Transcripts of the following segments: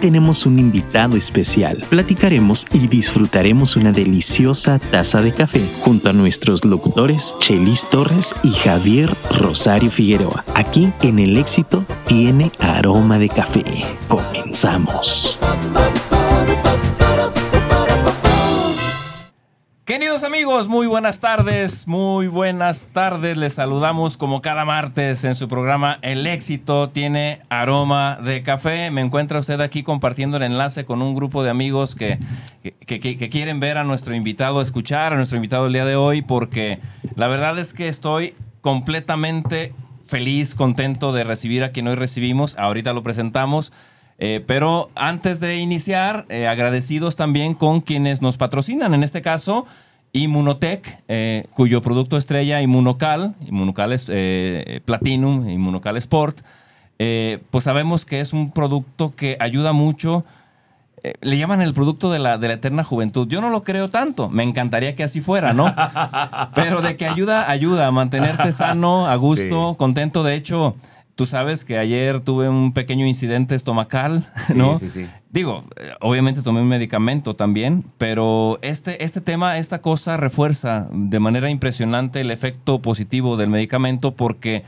Tenemos un invitado especial. Platicaremos y disfrutaremos una deliciosa taza de café junto a nuestros locutores Chelis Torres y Javier Rosario Figueroa. Aquí en El Éxito tiene aroma de café. Comenzamos. Amigos, muy buenas tardes, muy buenas tardes. Les saludamos como cada martes en su programa El éxito tiene aroma de café. Me encuentra usted aquí compartiendo el enlace con un grupo de amigos que, que, que, quieren ver a nuestro invitado, escuchar a nuestro invitado el día de hoy, porque la verdad es que estoy completamente feliz, contento de recibir a quien hoy recibimos. Ahorita lo presentamos. Eh, pero antes de iniciar, eh, agradecidos también con quienes nos patrocinan, en este caso, Inmunotech, eh, cuyo producto estrella Inmunocal, Inmunocal es Platinum, Inmunocal Sport, pues sabemos que es un producto que ayuda mucho. le llaman el producto de la, de la eterna juventud. Yo no lo creo tanto. Me encantaría que así fuera, ¿no? Pero de que ayuda, ayuda a mantenerte sano, a gusto, contento. De hecho, Tú sabes que ayer tuve un pequeño incidente estomacal, ¿no? Sí, sí, Digo, eh, obviamente tomé un medicamento también, pero este, este tema, esta cosa refuerza de manera impresionante el efecto positivo del medicamento porque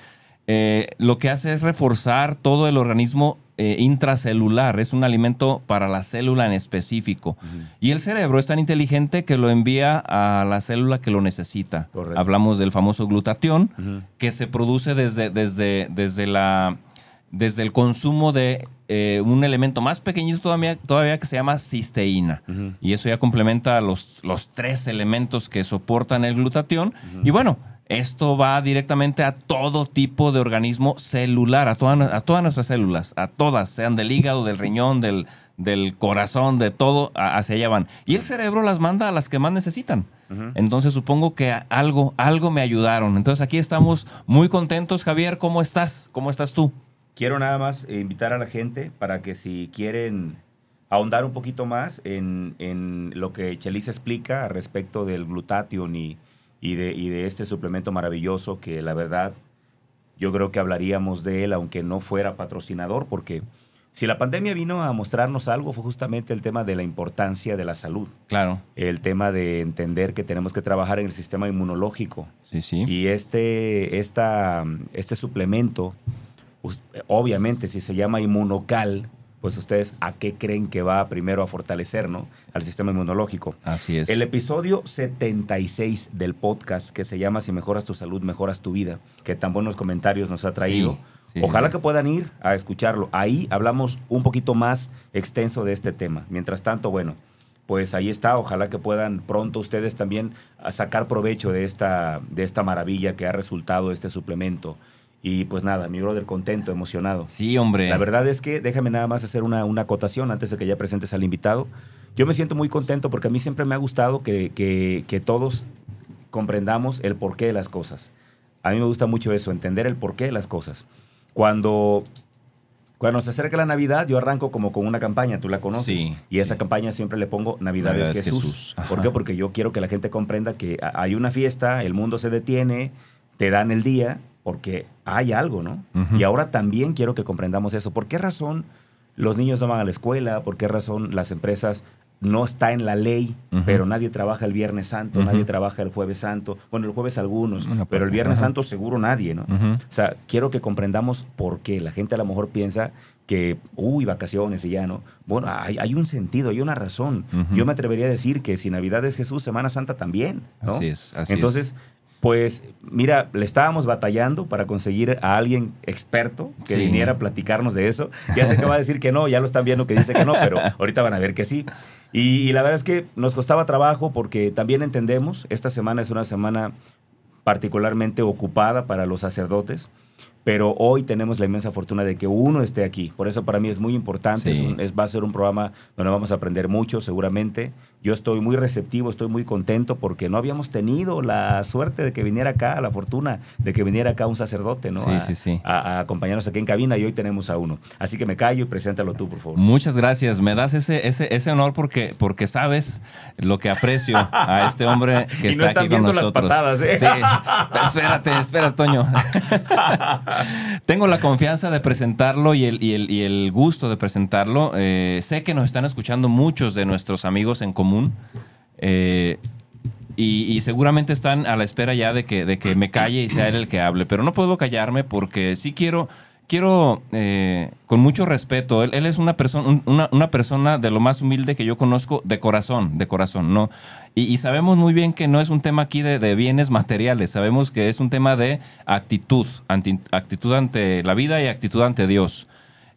eh, lo que hace es reforzar todo el organismo eh, intracelular, es un alimento para la célula en específico. Y el cerebro es tan inteligente que lo envía a la célula que lo necesita. Hablamos del famoso glutatión, que se produce desde, desde, desde, la, desde el consumo de eh, un elemento más pequeñito todavía, todavía que se llama cisteína. Y eso ya complementa los, los tres elementos que soportan el glutatión. Y bueno, esto va directamente a todo tipo de organismo celular, a, a todas nuestras células, a todas, sean del hígado, del riñón, del, del corazón, de todo, hacia allá van. Y el cerebro las manda a las que más necesitan. Entonces supongo que algo, algo me ayudaron. Entonces aquí estamos muy contentos. Javier, ¿cómo estás? ¿Cómo estás tú? Quiero nada más invitar a la gente para que si quieren ahondar un poquito más en, en lo que Chelis explica respecto del glutatión y y de, y de este suplemento maravilloso que la verdad yo creo que hablaríamos de él aunque no fuera patrocinador porque si la pandemia vino a mostrarnos algo fue justamente el tema de la importancia de la salud. Claro. El tema de entender que tenemos que trabajar en el sistema inmunológico. Sí, sí. Y este, esta, este suplemento, obviamente si se llama inmunocal, pues ustedes a qué creen que va primero a fortalecer, ¿no? Al sistema inmunológico. Así es. El episodio 76 del podcast que se llama Si mejoras tu salud, mejoras tu vida, que tan buenos comentarios nos ha traído. Ojalá que puedan ir a escucharlo. Ahí hablamos un poquito más extenso de este tema. Mientras tanto, bueno, pues ahí está. Ojalá que puedan pronto ustedes también sacar provecho de esta, de esta maravilla que ha resultado este suplemento. Y pues nada, mi brother contento, emocionado. Sí, hombre. La verdad es que déjame nada más hacer una, una acotación antes de que ya presentes al invitado. Yo me siento muy contento porque a mí siempre me ha gustado que, que, que todos comprendamos el porqué de las cosas. A mí me gusta mucho eso, entender el porqué de las cosas. Cuando, cuando se acerca la Navidad, yo arranco como con una campaña, tú la conoces. Sí, y esa campaña siempre le pongo Navidad, es Jesús. Jesús. ¿Por qué? Porque yo quiero que la gente comprenda que hay una fiesta, el mundo se detiene, te dan el día porque hay algo, ¿no? Y ahora también quiero que comprendamos eso. ¿Por qué razón los niños no van a la escuela? ¿Por qué razón las empresas no está en la ley, pero nadie trabaja el Viernes Santo, nadie trabaja el Jueves Santo. Bueno, el jueves algunos, pero el Viernes Santo seguro nadie, ¿no? O sea, quiero que comprendamos por qué. La gente a lo mejor piensa que, uy, vacaciones y ya, ¿no? Bueno, hay, un sentido, hay una razón. Yo me atrevería a decir que si Navidad es Jesús, Semana Santa también, ¿no? Así es, así Entonces, pues mira, le estábamos batallando para conseguir a alguien experto que viniera a platicarnos de eso. Ya sé que va a decir que no, ya lo están viendo que dice que no, pero ahorita van a ver que sí. Y, y, la verdad es que nos costaba trabajo porque también entendemos, esta semana es una semana particularmente ocupada para los sacerdotes pero hoy tenemos la inmensa fortuna de que uno esté aquí. Por eso para mí es muy importante, es, va a ser un programa donde vamos a aprender mucho seguramente. Yo estoy muy receptivo, estoy muy contento porque no habíamos tenido la suerte de que viniera acá, la fortuna de que viniera acá un sacerdote, ¿no? Sí, sí, sí. A, acompañarnos aquí en cabina y hoy tenemos a uno. Así que me callo y preséntalo tú, por favor. Muchas gracias, me das ese, ese, ese honor porque, porque sabes lo que aprecio a este hombre que está aquí con nosotros. Las patadas, ¿eh? Sí, espérate, espera, Toño. Tengo la confianza de presentarlo y el, y el, y el gusto de presentarlo. Eh, sé que nos están escuchando muchos de nuestros amigos en común. Eh, y, y seguramente están a la espera ya de que, de que me calle y sea él el que hable. Pero no puedo callarme porque sí quiero quiero, eh, con mucho respeto, él, él es una persona, una, una persona de lo más humilde que yo conozco de corazón, de corazón, ¿no? Y, y sabemos muy bien que no es un tema aquí de, de bienes materiales, sabemos que es un tema de actitud, anti- actitud ante la vida y actitud ante Dios.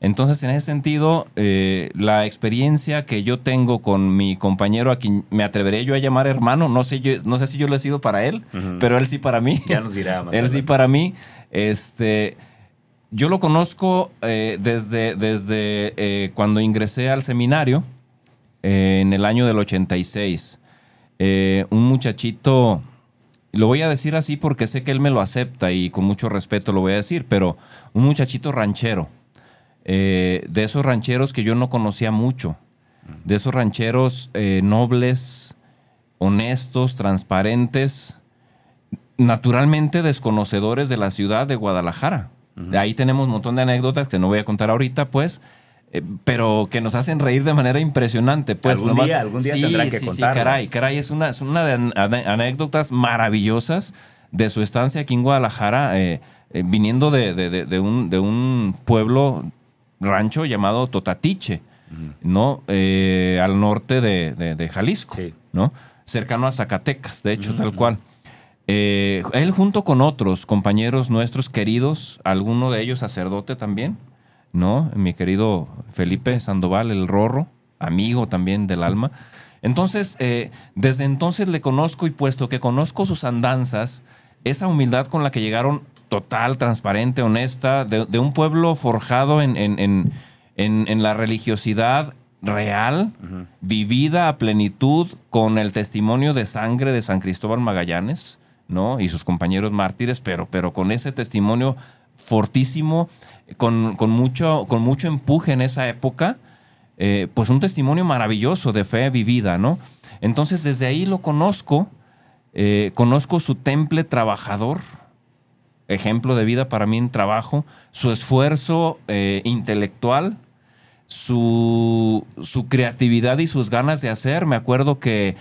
Entonces, en ese sentido, eh, la experiencia que yo tengo con mi compañero, a quien me atreveré yo a llamar hermano, no sé, yo, no sé si yo lo he sido para él, pero él sí para mí. Ya nos dirá más Él sí para mí, este, yo lo conozco eh, desde, desde eh, cuando ingresé al seminario eh, en el año del 86. Eh, un muchachito, lo voy a decir así porque sé que él me lo acepta y con mucho respeto lo voy a decir, pero un muchachito ranchero, eh, de esos rancheros que yo no conocía mucho, de esos rancheros nobles, honestos, transparentes, naturalmente desconocedores de la ciudad de Guadalajara. De Ahí tenemos un montón de anécdotas que no voy a contar ahorita, pues, eh, pero que nos hacen reír de manera impresionante. Pues, Algún nomás- día- algún día sí, tendrán que sí, sí, caray, caray, es una, es una de anécdotas maravillosas de su estancia aquí en Guadalajara, eh, eh, viniendo de, de- de- de un, de un pueblo rancho llamado Totatiche, ¿no? Eh, al norte de, Jalisco, Sí. ¿no? Cercano a Zacatecas, de hecho, tal cual. Eh, él junto con otros compañeros nuestros queridos, alguno de ellos sacerdote también, ¿no? Mi querido Felipe Sandoval, el Rorro, amigo también del alma. Entonces, eh, desde entonces le conozco y puesto que conozco sus andanzas, esa humildad con la que llegaron, total, transparente, honesta, de, de un pueblo forjado en, en- en- en- en la religiosidad real, vivida a plenitud con el testimonio de sangre de San Cristóbal Magallanes, ¿no? Y sus compañeros mártires, pero, pero con ese testimonio fortísimo, con, con mucho, con mucho empuje en esa época, eh, pues un testimonio maravilloso de fe vivida, ¿no? Entonces desde ahí lo conozco, eh, conozco su temple trabajador, ejemplo de vida para mí en trabajo, su esfuerzo eh, intelectual, su, su creatividad y sus ganas de hacer. Me acuerdo que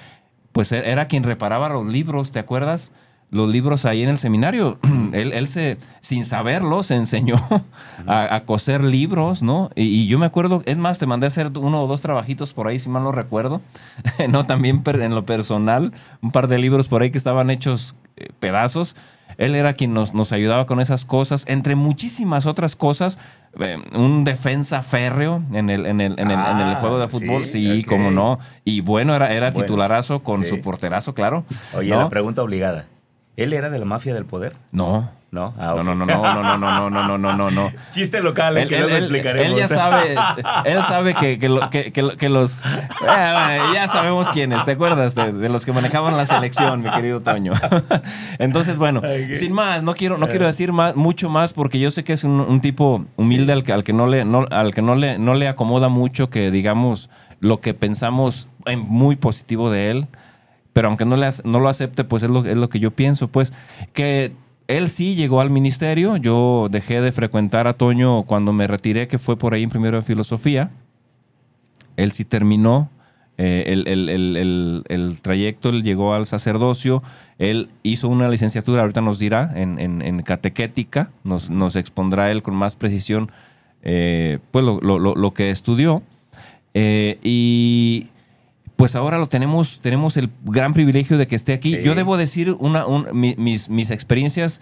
pues e- era quien reparaba los libros, ¿te acuerdas? Los libros ahí en el seminario. él, él se, sin saberlo, se enseñó a, a coser libros, ¿no? Y, y yo me acuerdo, es más, te mandé a hacer uno o dos trabajitos por ahí, si mal no recuerdo. no, también en lo personal, un par de libros por ahí que estaban hechos eh, pedazos. Él era quien nos, nos ayudaba con esas cosas, entre muchísimas otras cosas. eh, un defensa férreo en el, en el, en el, en el Ah, juego de fútbol, sí, sí, como no. Y bueno, era, era Bueno, titularazo con sí. su porterazo, claro. Oye, ¿no? la pregunta obligada. ¿Él era de la mafia del poder? No. ¿No? Ah, No, no, no, no, no, no, no, no, no, no, no, no. Chiste local, eh, Él, que él- explicaremos. él ya sabe, él sabe que, que, lo- que- que lo- que los... eh, ya sabemos quiénes, ¿te acuerdas? De, de los que manejaban la selección, mi querido Toño. Entonces, bueno, sin más, no quiero, no quiero decir más, mucho más porque yo sé que es un, un tipo humilde al que, al que, no, le, no, al que no, le, no le acomoda mucho que digamos lo que pensamos en muy positivo de él pero aunque no, le, no lo acepte, pues es lo, es lo que yo pienso, pues que él sí llegó al ministerio, yo dejé de frecuentar a Toño cuando me retiré, que fue por ahí en primero de filosofía, él sí terminó eh, el, el- el- el- trayecto, él llegó al sacerdocio, él hizo una licenciatura, ahorita nos dirá, en, en- en catequética, nos, nos expondrá él con más precisión eh, pues lo, lo- lo- lo que estudió. Eh, y pues ahora lo tenemos, tenemos el gran privilegio de que esté aquí. Sí. Yo debo decir una, un- mi- mis, mis experiencias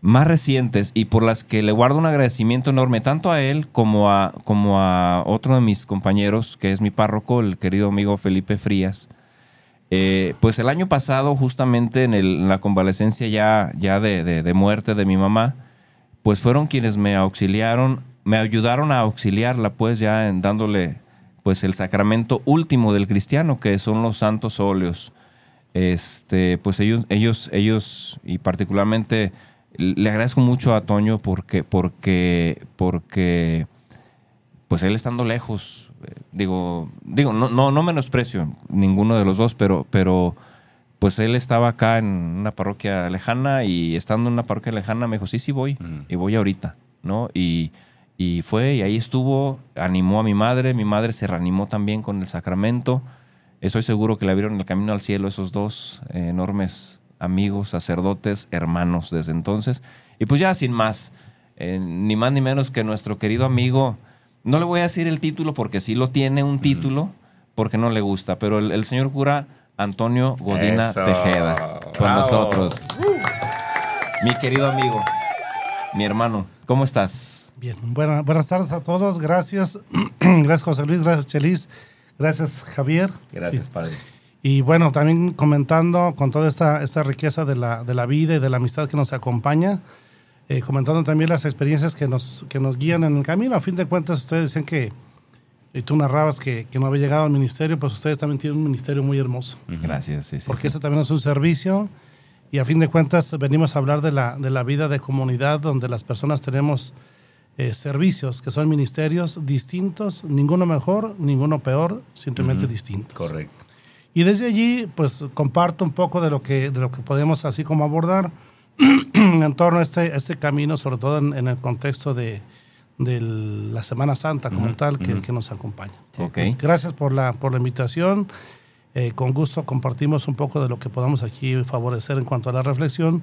más recientes y por las que le guardo un agradecimiento enorme tanto a él como a, como a otro de mis compañeros, que es mi párroco, el querido amigo Felipe Frías. Eh, pues el año pasado, justamente en, el- en la convalecencia ya, ya de, de- de muerte de mi mamá, pues fueron quienes me auxiliaron, me ayudaron a auxiliarla, pues ya en dándole pues el sacramento último del cristiano, que son los santos óleos. Este, pues ellos, ellos, ellos, y particularmente le agradezco mucho a Toño porque, porque, porque, pues él estando lejos, eh, digo, digo, no, no, no menosprecio ninguno de los dos, pero, pero, pues él estaba acá en una parroquia lejana y estando en una parroquia lejana me dijo, sí, sí voy, y voy ahorita, ¿no? Y, y fue y ahí estuvo, animó a mi madre, mi madre se reanimó también con el sacramento. Estoy seguro que le abrieron el camino al cielo esos dos eh, enormes amigos, sacerdotes, hermanos desde entonces. Y pues ya sin más, eh, ni más ni menos que nuestro querido amigo, no le voy a decir el título porque sí lo tiene un título, porque no le gusta, pero el, el señor cura Antonio Godina Eso. Tejeda con Bravo. nosotros. Mi querido amigo, mi hermano, ¿cómo estás? Bien, buena- buenas tardes a todos. Gracias. gracias, José Luis. Gracias, Chelis. Gracias, Javier. Gracias, Sí. padre. Y bueno, también comentando con toda esta, esta riqueza de la, de la vida y de la amistad que nos acompaña, eh, comentando también las experiencias que nos, que nos guían en el camino. A fin de cuentas, ustedes decían que, y tú narrabas que, que no había llegado al ministerio, pues ustedes también tienen un ministerio muy hermoso. Gracias, sí, sí. porque sí. este también es un servicio y a fin de cuentas venimos a hablar de la, de la vida de comunidad donde las personas tenemos eh, servicios que son ministerios distintos, ninguno mejor, ninguno peor, simplemente distintos. Correcto. Y desde allí, pues comparto un poco de lo que, de lo que podemos así como abordar en torno a este, a este camino, sobre todo en, en el contexto de, de la Semana Santa como tal que, que nos acompaña. Ok. Gracias por la, por la invitación. Eh, con gusto compartimos un poco de lo que podamos aquí favorecer en cuanto a la reflexión.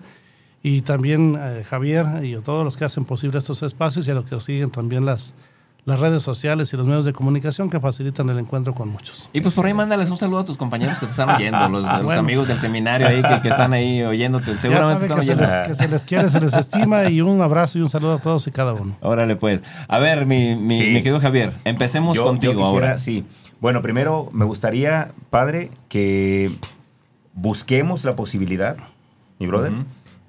Y también eh, Javier y a todos los que hacen posible estos espacios y a los que siguen también las, las redes sociales y los medios de comunicación que facilitan el encuentro con muchos. Y pues por ahí mándales un saludo a tus compañeros que te están oyendo, los, amigos del seminario ahí que, que están ahí oyéndote. Ya Seguramente sabe están que se, oyendo. les, que se les quiere, se les estima y un abrazo y un saludo a todos y cada uno. Órale, pues. A ver, mi, mi, Sí. mi querido Javier, empecemos Yo- contigo yo quisiera- ahora. Sí. Bueno, primero me gustaría, padre, que busquemos la posibilidad, mi brother, Ujú.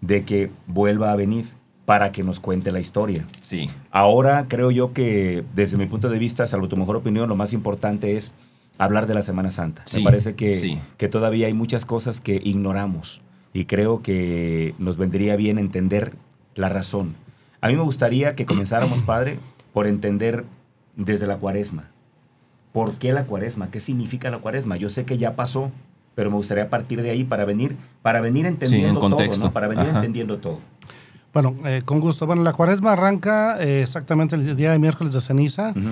De que vuelva a venir para que nos cuente la historia. Sí. Ahora creo yo que desde mi punto de vista, salvo tu mejor opinión, lo más importante es hablar de la Semana Santa. Sí, Me parece que, sí. que todavía hay muchas cosas que ignoramos y creo que nos vendría bien entender la razón. A mí me gustaría que comenzáramos, padre, por entender desde la cuaresma. ¿Por qué la cuaresma? ¿Qué significa la cuaresma? Yo sé que ya pasó, pero me gustaría partir de ahí para venir, para venir entendiendo todo, contexto. ¿no? Para venir Ajá. entendiendo todo. Bueno, eh, con gusto. Bueno, la cuaresma arranca eh, exactamente el día de miércoles de ceniza. Ujú.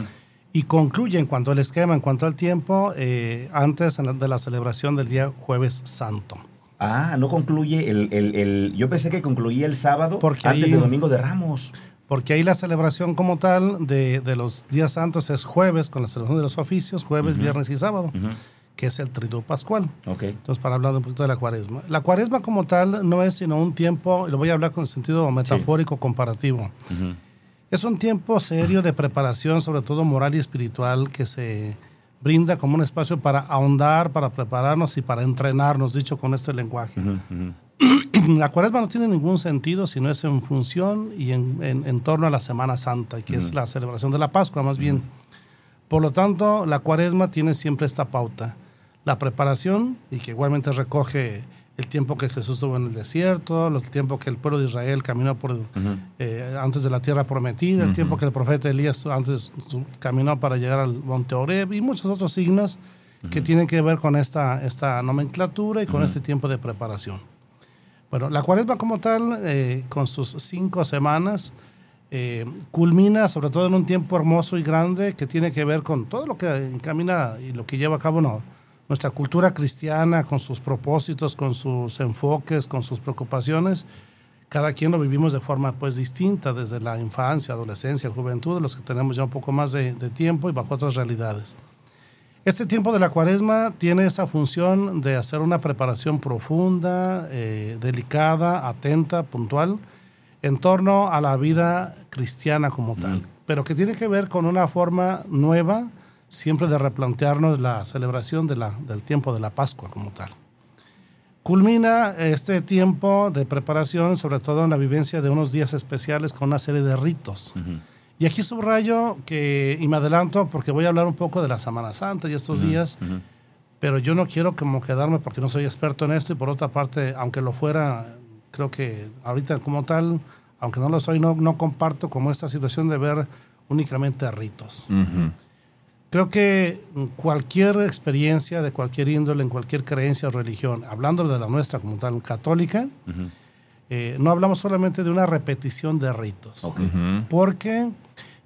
y concluye en cuanto al esquema, en cuanto al tiempo, eh, antes en de la celebración del día jueves santo. Ah, no concluye el, el- el- Yo pensé que concluía el sábado Porque antes ahí- de Domingo de Ramos. Porque ahí la celebración como tal de, de los días santos es jueves, con la celebración de los oficios, jueves, viernes y sábado, Ujú. Que es el triduo pascual. Ok. Entonces, para hablar un poquito de la cuaresma. La cuaresma como tal no es sino un tiempo, y lo voy a hablar con sentido metafórico comparativo. Ujú. Es un tiempo serio de preparación, sobre todo moral y espiritual, que se brinda como un espacio para ahondar, para prepararnos y para entrenarnos, dicho con este lenguaje. Ujú, ujú. La cuaresma no tiene ningún sentido si no es en función y en, en- en torno a la Semana Santa, que es la celebración de la Pascua más bien. Por lo tanto, la cuaresma tiene siempre esta pauta. La preparación, y que igualmente recoge el tiempo que Jesús estuvo en el desierto, el tiempo que el pueblo de Israel caminó por, eh, antes de la tierra prometida, el tiempo que el profeta Elías antes su- caminó para llegar al monte Oreb y muchos otros signos que tienen que ver con esta, esta nomenclatura y con este tiempo de preparación. Bueno, la cuaresma como tal, eh, con sus cinco semanas, eh, culmina sobre todo en un tiempo hermoso y grande que tiene que ver con todo lo que encamina y lo que lleva a cabo no, nuestra cultura cristiana, con sus propósitos, con sus enfoques, con sus preocupaciones. Cada quien lo vivimos de forma pues distinta, desde la infancia, adolescencia, juventud, los que tenemos ya un poco más de, de tiempo y bajo otras realidades. Este tiempo de la cuaresma tiene esa función de hacer una preparación profunda, eh, delicada, atenta, puntual, en torno a la vida cristiana como tal, pero que tiene que ver con una forma nueva, siempre de replantearnos la celebración de la, del tiempo de la Pascua como tal. Culmina este tiempo de preparación, sobre todo en la vivencia de unos días especiales con una serie de ritos. Y aquí subrayo que, y me adelanto porque voy a hablar un poco de la Semana Santa y estos días, pero yo no quiero como quedarme porque no soy experto en esto y por otra parte, aunque lo fuera, creo que ahorita como tal, aunque no lo soy, no, no comparto como esta situación de ver únicamente ritos. Creo que cualquier experiencia de cualquier índole, en cualquier creencia o religión, hablando de la nuestra como tal católica, eh, no hablamos solamente de una repetición de ritos. Porque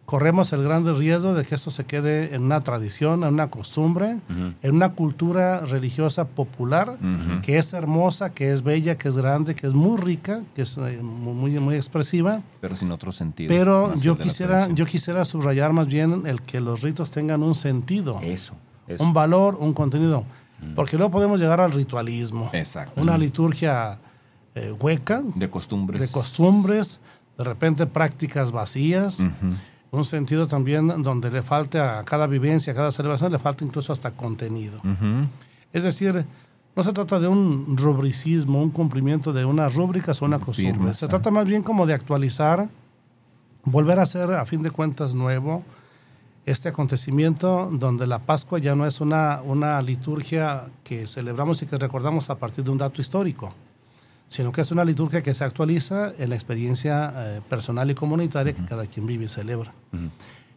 corremos el grande riesgo de que esto se quede en una tradición, en una costumbre, en una cultura religiosa popular que es hermosa, que es bella, que es grande, que es muy rica, que es eh, muy, muy expresiva. Pero sin otro sentido. Pero yo quisiera, yo quisiera subrayar más bien el que los ritos tengan un sentido. Eso. Un valor, un contenido. Porque luego podemos llegar al ritualismo. Exacto. Una liturgia eh, hueca. De costumbres. De costumbres. De repente prácticas vacías un sentido también donde le falta a cada vivencia, a cada celebración, le falta incluso hasta contenido. Es decir, no se trata de un rubricismo, un cumplimiento de unas rúbricas o una costumbre. Se trata más bien como de actualizar, volver a ser, a fin de cuentas, nuevo este acontecimiento donde la Pascua ya no es una, una liturgia que celebramos y que recordamos a partir de un dato histórico sino que es una liturgia que se actualiza en la experiencia eh, personal y comunitaria que cada quien vive y celebra.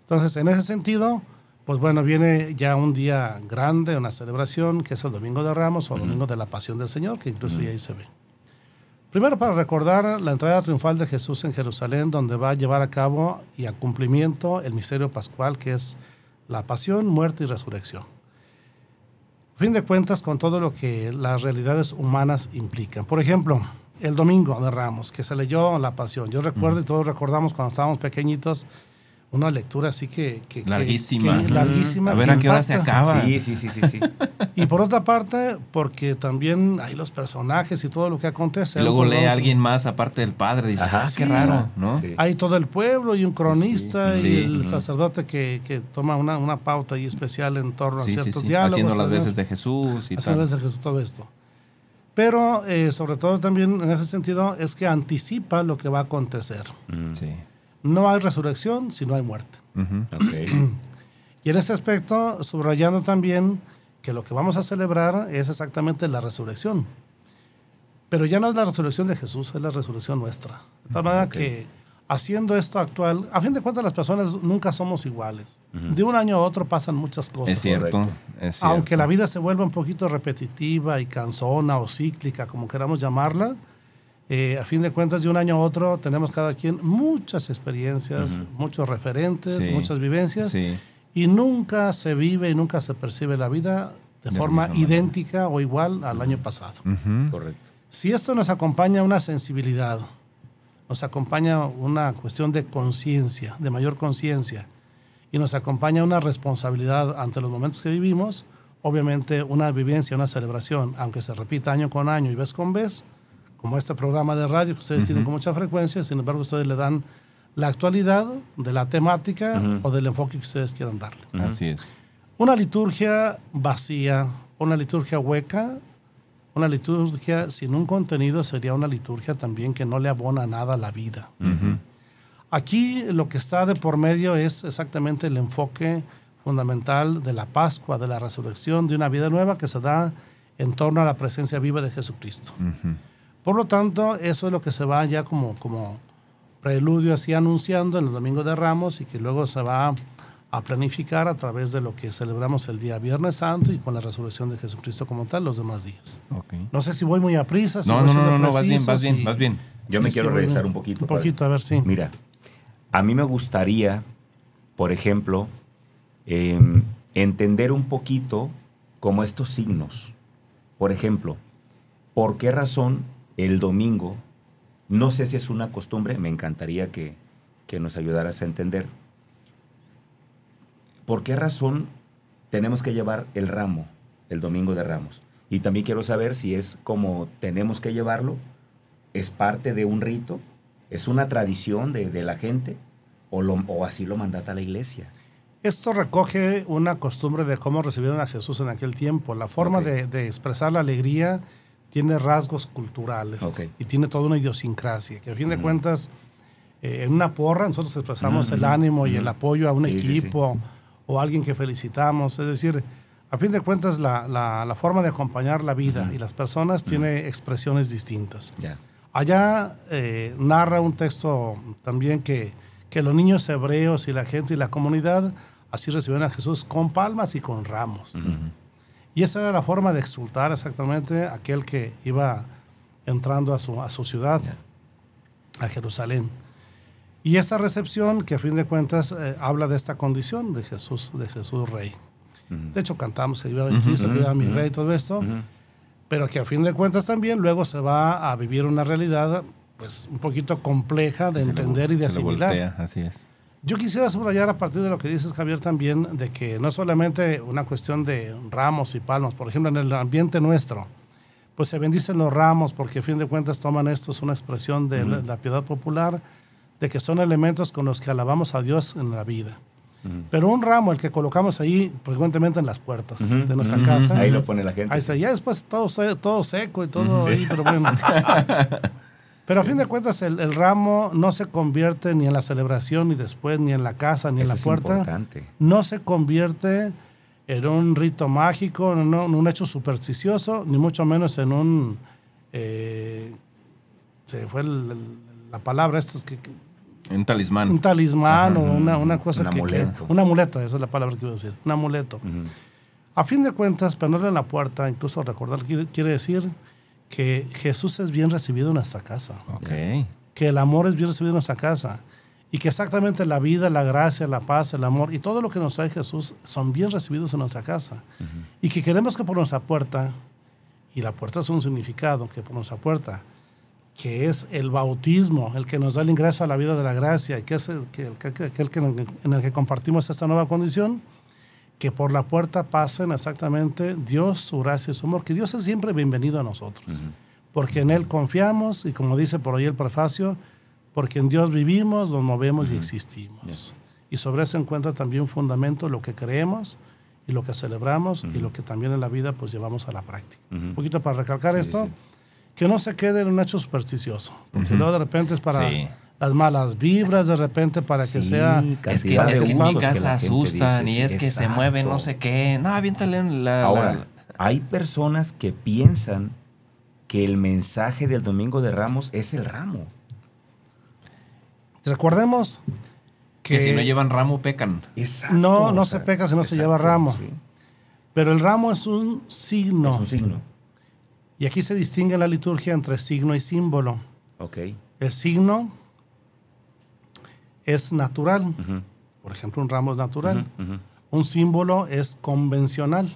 Entonces, en ese sentido, pues bueno, viene ya un día grande, una celebración, que es el Domingo de Ramos o el Domingo de la Pasión del Señor, que incluso ya ahí se ve. Primero para recordar la entrada triunfal de Jesús en Jerusalén, donde va a llevar a cabo y a cumplimiento el misterio pascual, que es la pasión, muerte y resurrección fin de cuentas con todo lo que las realidades humanas implican. Por ejemplo, el domingo de Ramos, que se leyó La Pasión. Yo recuerdo y todos recordamos cuando estábamos pequeñitos una lectura así que... larguísima. larguísima. A ver a qué hora se acaba. Sí, sí, sí, sí, sí. y por otra parte, porque también hay los personajes y todo lo que acontece. Y luego lee a alguien más aparte del padre. Dice, ah, qué raro, ¿no? Hay todo el pueblo y un cronista y el sacerdote que, que toma una, una, pauta ahí especial en torno a ciertos diálogos. Haciendo las veces de Jesús y Haciendo las veces de Jesús, todo esto. Pero eh, sobre todo también en ese sentido es que anticipa lo que va a acontecer. Mm. Sí no hay resurrección si no hay muerte. Y en este aspecto, subrayando también que lo que vamos a celebrar es exactamente la resurrección. Pero ya no es la resurrección de Jesús, es la resurrección nuestra. De tal manera que haciendo esto actual, a fin de cuentas las personas nunca somos iguales. De un año a otro pasan muchas cosas. Es cierto, es cierto. Aunque la vida se vuelva un poquito repetitiva y cansona o cíclica, como queramos llamarla, eh, a fin de cuentas, de un año a otro tenemos cada quien muchas experiencias, muchos referentes, muchas vivencias, y nunca se vive y nunca se percibe la vida de, forma idéntica o igual al año pasado. Correcto. Si esto nos acompaña una sensibilidad, nos acompaña una cuestión de conciencia, de mayor conciencia, y nos acompaña una responsabilidad ante los momentos que vivimos, obviamente una vivencia, una celebración, aunque se repita año con año y vez con vez, como este programa de radio que ustedes tienen con mucha frecuencia, sin embargo ustedes le dan la actualidad de la temática o del enfoque que ustedes quieran darle. Así es. Una liturgia vacía, una liturgia hueca, una liturgia sin un contenido sería una liturgia también que no le abona nada a la vida. Aquí lo que está de por medio es exactamente el enfoque fundamental de la Pascua, de la resurrección, de una vida nueva que se da en torno a la presencia viva de Jesucristo. Por lo tanto, eso es lo que se va ya como, como preludio así anunciando en el Domingo de Ramos y que luego se va a planificar a través de lo que celebramos el día Viernes Santo y con la resurrección de Jesucristo como tal los demás días. No sé si voy muy a prisa. no, no, no, no, vas bien, vas bien, vas bien. Yo me quiero regresar un poquito. Un poquito, a ver si. Mira, a mí me gustaría, por ejemplo, em, entender un poquito como estos signos. Por ejemplo, ¿por qué razón el domingo, no sé si es una costumbre, me encantaría que, nos ayudaras a entender. ¿Por qué razón tenemos que llevar el ramo el domingo de ramos? Y también quiero saber si es como tenemos que llevarlo, es parte de un rito, es una tradición de, la gente o, lo, o así lo mandata la iglesia. Esto recoge una costumbre de cómo recibieron a Jesús en aquel tiempo, la forma de, de, expresar la alegría tiene rasgos culturales y tiene toda una idiosincrasia, que a fin de cuentas, eh, en una porra nosotros expresamos el ánimo y el apoyo a un equipo o a alguien que felicitamos. Es decir, a fin de cuentas, la, la, forma de acompañar la vida y las personas tiene expresiones distintas. Allá eh, narra un texto también que, que los niños hebreos y la gente y la comunidad así recibieron a Jesús con palmas y con ramos. Y esa era la forma de exultar exactamente aquel que iba entrando a su, a su ciudad, a Jerusalén. Y esta recepción, que a fin de cuentas eh, habla de esta condición de Jesús, de Jesús Rey. De hecho, cantamos que iba Cristo, que iba mi Rey, todo esto. Pero que a fin de cuentas también luego se va a vivir una realidad pues un poquito compleja de entender y de asimilar. así es. Yo quisiera subrayar a partir de lo que dices, Javier, también, de que no solamente una cuestión de ramos y palmas, por ejemplo, en el ambiente nuestro, pues se bendicen los ramos porque a fin de cuentas toman esto, es una expresión de la, piedad popular, de que son elementos con los que alabamos a Dios en la vida. Pero un ramo, el que colocamos ahí frecuentemente en las puertas de nuestra casa. Ahí lo pone la gente. Ahí está, ya después todo, todo seco y todo ahí, pero bueno. pero a fin de cuentas el, ramo no se convierte ni en la celebración, ni después, ni en la casa, ni en la puerta. No se convierte en un rito mágico, en un, hecho supersticioso, ni mucho menos en un... Eh, se fue la palabra, esto es que un talismán. Un talismán o una, una cosa un que, amuleto. un amuleto, esa es la palabra que iba a decir. Un amuleto. A fin de cuentas, ponerle en la puerta, incluso recordar, quiere, decir que Jesús es bien recibido en nuestra casa. Okay. Que el amor es bien recibido en nuestra casa. Y que exactamente la vida, la gracia, la paz, el amor y todo lo que nos trae Jesús son bien recibidos en nuestra casa. Y que queremos que por nuestra puerta, y la puerta es un significado, que por nuestra puerta que es el bautismo, el que nos da el ingreso a la vida de la gracia, y que es el que, en el que compartimos esta nueva condición, que por la puerta pasen exactamente Dios, su gracia y su amor, que Dios es siempre bienvenido a nosotros, porque en Él confiamos y como dice por ahí el prefacio, porque en Dios vivimos, nos movemos y existimos. Y sobre eso encuentra también un fundamento lo que creemos y lo que celebramos y lo que también en la vida pues llevamos a la práctica. Un poquito para recalcar esto que no se quede en un hecho supersticioso. Porque luego de repente es para las malas vibras, de repente para que sea. Es que, es en mi casa asustan y es que se mueve no sé qué. No, aviéntale la. Ahora, hay personas que piensan que el mensaje del domingo de Ramos es el ramo. Recordemos que, si no llevan ramo pecan. Exacto, no, no se peca si no se lleva ramo. Pero el ramo es un signo. Es un signo. Y aquí se distingue la liturgia entre signo y símbolo. Ok. El signo es natural. Por ejemplo, un ramo es natural. Un símbolo es convencional.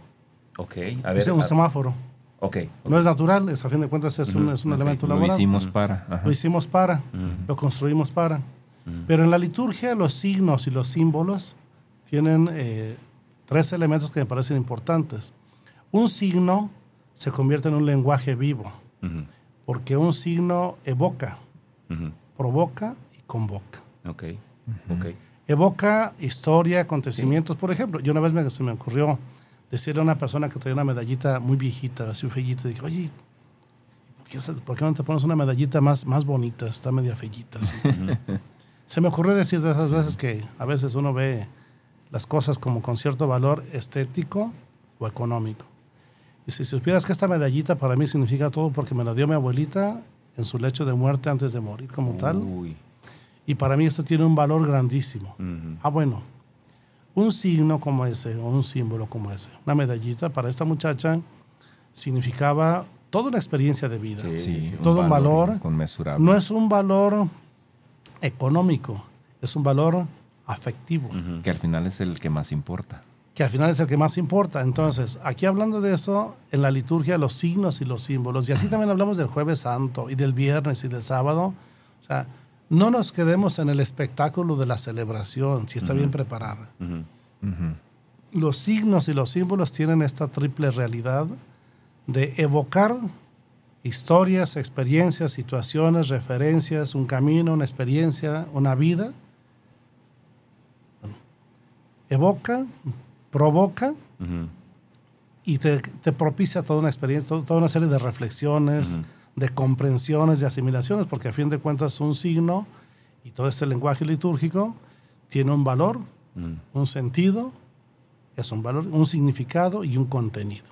Ok. A ver, es un semáforo. Okay, No es natural, es, a fin de cuentas es un, es un elemento laboral. Lo hicimos para. Lo hicimos para, lo construimos para. Pero en la liturgia los signos y los símbolos tienen eh, tres elementos que me parecen importantes. Un signo se convierte en un lenguaje vivo, porque un signo evoca, provoca y convoca. Ok, Evoca historia, acontecimientos. Por ejemplo, yo una vez me, se me ocurrió decirle a una persona que traía una medallita muy viejita, así fellita, dije, oye, ¿por qué, no te pones una medallita más, más bonita? Está media fellita. se me ocurrió decir de esas veces que a veces uno ve las cosas como con cierto valor estético o económico. Y si supieras que esta medallita para mí significa todo porque me la dio mi abuelita en su lecho de muerte antes de morir como tal. Y para mí esto tiene un valor grandísimo. Ah, bueno, un signo como ese, o un símbolo como ese, una medallita para esta muchacha significaba toda una experiencia de vida. todo un valor. No es un valor económico, es un valor afectivo. Que al final es el que más importa que al final es el que más importa. Entonces, aquí hablando de eso, en la liturgia, los signos y los símbolos, y así también hablamos del jueves santo y del viernes y del sábado, o sea, no nos quedemos en el espectáculo de la celebración, si está bien preparada. Los signos y los símbolos tienen esta triple realidad de evocar historias, experiencias, situaciones, referencias, un camino, una experiencia, una vida. Evoca, provoca y te, propicia toda una experiencia, toda una serie de reflexiones, de comprensiones, de asimilaciones, porque a fin de cuentas un signo y todo este lenguaje litúrgico tiene un valor, un sentido, es un valor, un significado y un contenido.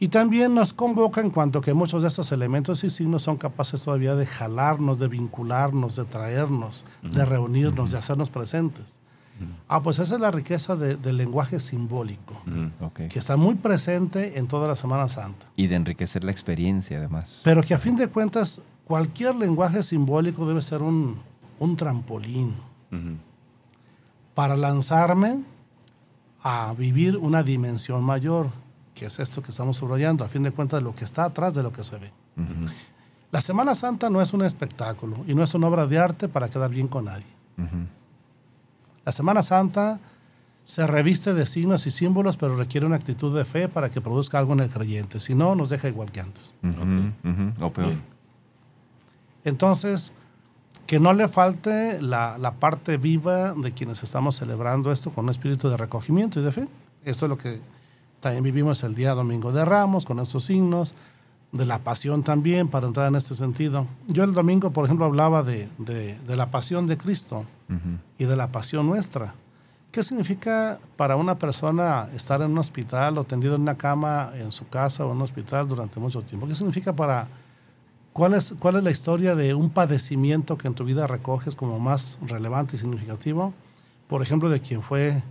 Y también nos convoca en cuanto que muchos de estos elementos y signos son capaces todavía de jalarnos, de vincularnos, de traernos, de reunirnos, de hacernos presentes. Ah, pues esa es la riqueza de- del lenguaje simbólico, que está muy presente en toda la Semana Santa. Y de enriquecer la experiencia, además. Pero que a fin de cuentas, cualquier lenguaje simbólico debe ser un, un trampolín para lanzarme a vivir una dimensión mayor, que es esto que estamos subrayando, a fin de cuentas, lo que está atrás de lo que se ve. La Semana Santa no es un espectáculo y no es una obra de arte para quedar bien con nadie. La Semana Santa se reviste de signos y símbolos, pero requiere una actitud de fe para que produzca algo en el creyente. Si no, nos deja igual que antes. Ujú, ujú, O peor. Entonces, que no le falte la, la parte viva de quienes estamos celebrando esto con un espíritu de recogimiento y de fe. Esto es lo que también vivimos el día Domingo de Ramos, con estos signos, de la pasión también, para entrar en este sentido. Yo el domingo, por ejemplo, hablaba de, de- de la pasión de Cristo y de la pasión nuestra. ¿Qué significa para una persona estar en un hospital o tendido en una cama en su casa o en un hospital durante mucho tiempo? ¿Qué significa para... ¿Cuál es, cuál es la historia de un padecimiento que en tu vida recoges como más relevante y significativo? Por ejemplo, de quien fue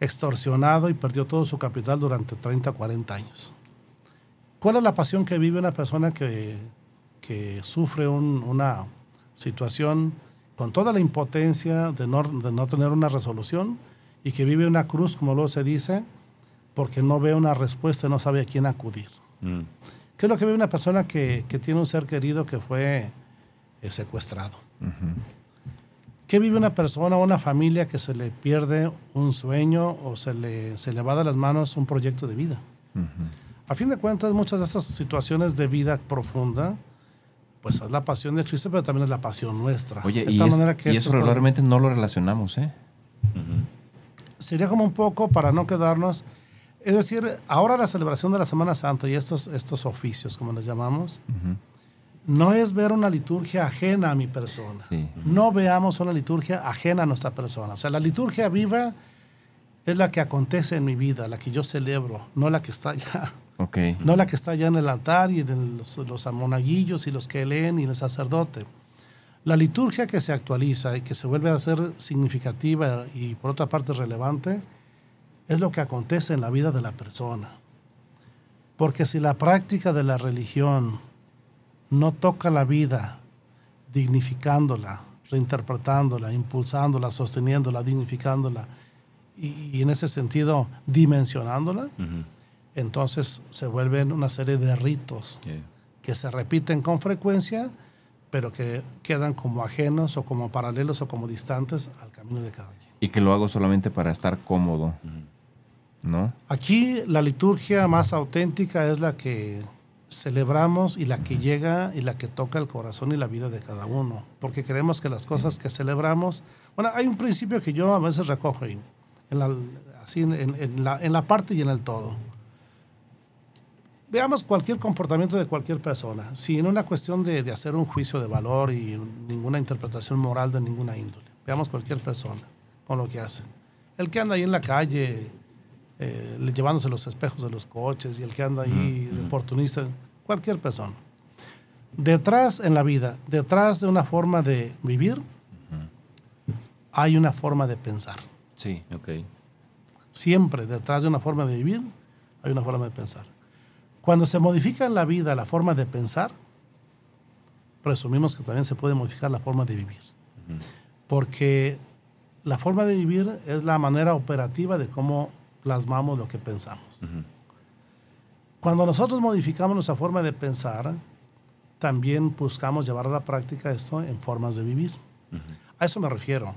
extorsionado y perdió todo su capital durante 30 o 40 años. ¿Cuál es la pasión que vive una persona que, que sufre un- una situación con toda la impotencia de no, de no tener una resolución y que vive una cruz, como luego se dice, porque no ve una respuesta y no sabe a quién acudir? Mm. ¿Qué es lo que vive una persona que, que tiene un ser querido que fue eh, secuestrado? ¿Qué vive una persona o una familia que se le pierde un sueño o se le, se le va de las manos un proyecto de vida? A fin de cuentas, muchas de esas situaciones de vida profunda, pues es la pasión de Cristo, pero también es la pasión nuestra. Oye, De y, tal es- manera que y eso es- regularmente no lo relacionamos, ¿eh? sería como un poco para no quedarnos. Es decir, ahora la celebración de la Semana Santa y estos, estos oficios, como les llamamos, no es ver una liturgia ajena a mi persona. Sí. No veamos una liturgia ajena a nuestra persona. O sea, la liturgia viva es la que acontece en mi vida, la que yo celebro, no la que está allá. No la que está allá en el altar y en los, los monaguillos y los que leen y el sacerdote. La liturgia que se actualiza y que se vuelve a ser significativa y por otra parte relevante es lo que acontece en la vida de la persona. Porque si la práctica de la religión no toca la vida dignificándola, reinterpretándola, impulsándola, sosteniéndola, dignificándola y, y en ese sentido dimensionándola. Entonces se vuelven una serie de ritos Yeah. que se repiten con frecuencia, pero que quedan como ajenos o como paralelos o como distantes al camino de cada quien. Y que lo hago solamente para estar cómodo, ¿no? Aquí la liturgia más auténtica es la que celebramos y la que llega y la que toca el corazón y la vida de cada uno, porque creemos que las cosas que celebramos, bueno, hay un principio que yo a veces recojo ahí, en la, así en, en la, en la parte y en el todo. Veamos cualquier comportamiento de cualquier persona, sin una cuestión de, de hacer un juicio de valor y ninguna interpretación moral de ninguna índole. Veamos cualquier persona con lo que hace. El que anda ahí en la calle, eh, le- llevándose los espejos de los coches y el que anda ahí de oportunista, cualquier persona. Detrás en la vida, detrás de una forma de vivir, hay una forma de pensar. Sí. Ok. Siempre detrás de una forma de vivir hay una forma de pensar. Cuando se modifica en la vida la forma de pensar, presumimos que también se puede modificar la forma de vivir. Porque la forma de vivir es la manera operativa de cómo plasmamos lo que pensamos. Cuando nosotros modificamos nuestra forma de pensar, también buscamos llevar a la práctica esto en formas de vivir. A eso me refiero.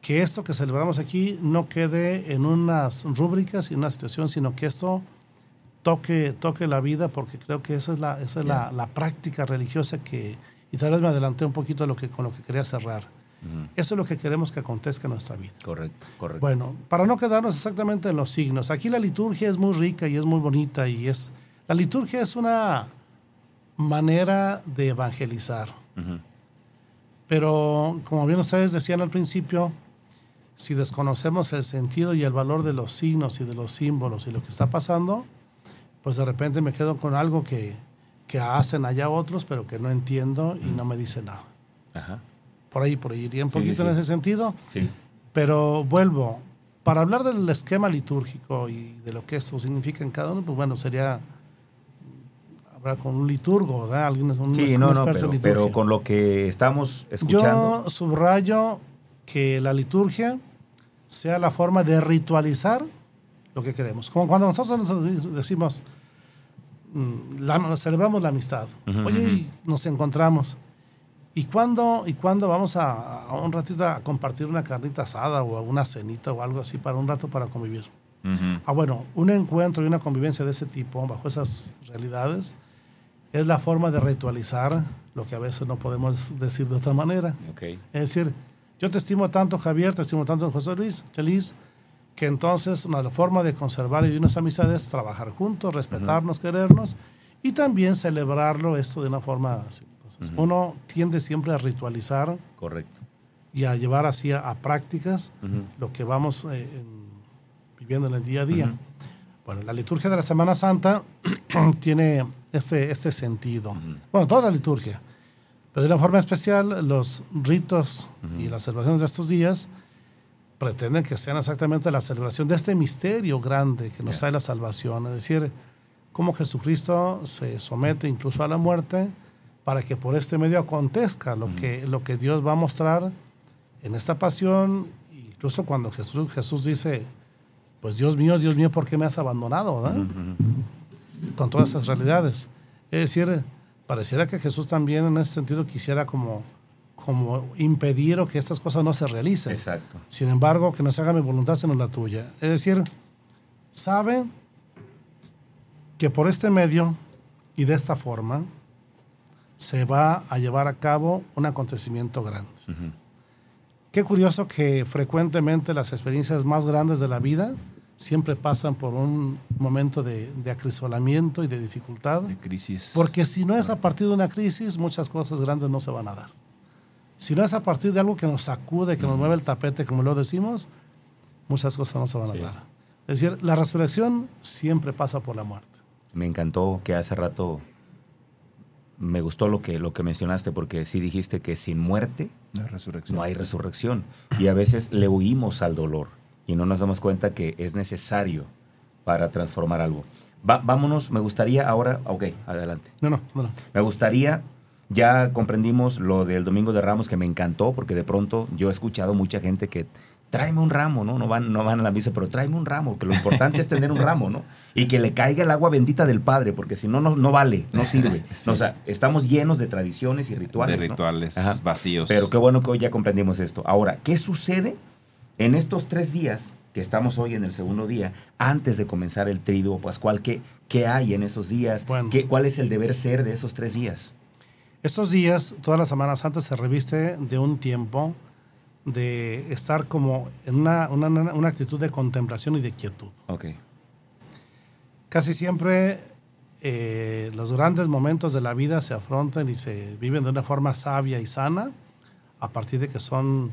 Que esto que celebramos aquí no quede en unas rúbricas y una situación, sino que esto toque, toque la vida, porque creo que esa es la, esa es la, la práctica religiosa que, y tal vez me adelanté un poquito a lo que, con lo que quería cerrar. Eso es lo que queremos que acontezca en nuestra vida. Correcto, correcto. Bueno, para no quedarnos exactamente en los signos, aquí la liturgia es muy rica y es muy bonita y es la liturgia es una manera de evangelizar. Pero como bien ustedes decían al principio, si desconocemos el sentido y el valor de los signos y de los símbolos y lo que está pasando, pues de repente me quedo con algo que, que hacen allá otros, pero que no entiendo y no me dice nada. Ajá. Por ahí, por ahí iría un Sí, sí, poquito en sí. ese sentido. Sí. Pero vuelvo, para hablar del esquema litúrgico y de lo que esto significa en cada uno, pues bueno, sería hablar con un liturgo, ¿verdad? Alguien, un, Sí, un no, no, experto pero, en pero con lo que estamos escuchando. Yo subrayo que la liturgia sea la forma de ritualizar lo que queremos. Como cuando nosotros nos decimos, mm, la- celebramos la amistad. Ujú, Oye, ujú. y nos encontramos. ¿Y cuándo, ¿Y cuándo vamos a, a un ratito a compartir una carnita asada o una cenita o algo así para un rato para convivir? Ujú. Ah, bueno, un encuentro y una convivencia de ese tipo, bajo esas realidades, es la forma de ritualizar lo que a veces no podemos decir de otra manera. Ok. Es decir, yo te estimo tanto, Javier, te estimo tanto, José Luis, Chelis, que entonces una forma de conservar y vivir nuestra amistad es trabajar juntos, respetarnos, querernos y también celebrarlo esto de una forma así. Entonces, Uno tiende siempre a ritualizar Correcto. y a llevar así a, a prácticas lo que vamos eh, en- viviendo en el día a día. Bueno, la liturgia de la Semana Santa tiene este, este sentido. Bueno, toda la liturgia. Pero de una forma especial, los ritos y las celebraciones de estos días pretenden que sean exactamente la celebración de este misterio grande que nos trae la salvación. Es decir, cómo Jesucristo se somete incluso a la muerte para que por este medio acontezca lo, que, lo que Dios va a mostrar en esta pasión, incluso cuando Jesús, Jesús dice, pues Dios mío, Dios mío, ¿por qué me has abandonado? ¿verdad? Con todas esas realidades. Es decir, pareciera que Jesús también en ese sentido quisiera como, como impedir o que estas cosas no se realicen. Exacto. Sin embargo, que no se haga mi voluntad sino la tuya. Es decir, sabe que por este medio y de esta forma se va a llevar a cabo un acontecimiento grande. Qué curioso que frecuentemente las experiencias más grandes de la vida siempre pasan por un momento de, de acrisolamiento y de dificultad, De crisis. porque si no es a partir de una crisis, muchas cosas grandes no se van a dar. Si no es a partir de algo que nos sacude, que nos mueve el tapete, como lo decimos, muchas cosas no se van a Sí. dar. Es decir, la resurrección siempre pasa por la muerte. Me encantó que hace rato me gustó lo que, lo que mencionaste, porque sí dijiste que sin muerte resurrección. no hay resurrección. Y a veces le huimos al dolor y no nos damos cuenta que es necesario para transformar algo. Va- vámonos, me gustaría ahora, ok, adelante. No, no, no. no. Me gustaría, ya comprendimos lo del Domingo de Ramos, que me encantó, porque de pronto yo he escuchado mucha gente que tráeme un ramo, ¿no? No van, no van a la misa, pero tráeme un ramo, que lo importante es tener un ramo, ¿no? Y que le caiga el agua bendita del Padre, porque si no, no, no vale, no sirve. Sí. No, o sea, estamos llenos de tradiciones y rituales. de rituales vacíos. Pero qué bueno que hoy ya comprendimos esto. Ahora, ¿qué sucede en estos tres días que estamos hoy en el segundo día, antes de comenzar el triduo pascual? ¿Qué, qué hay en esos días? Bueno. ¿Qué, ¿Cuál es el deber ser de esos tres días? Estos días, todas las semanas antes, se reviste de un tiempo de estar como en una, una, una actitud de contemplación y de quietud. Ok. Casi siempre eh, los grandes momentos de la vida se afrontan y se viven de una forma sabia y sana a partir de que son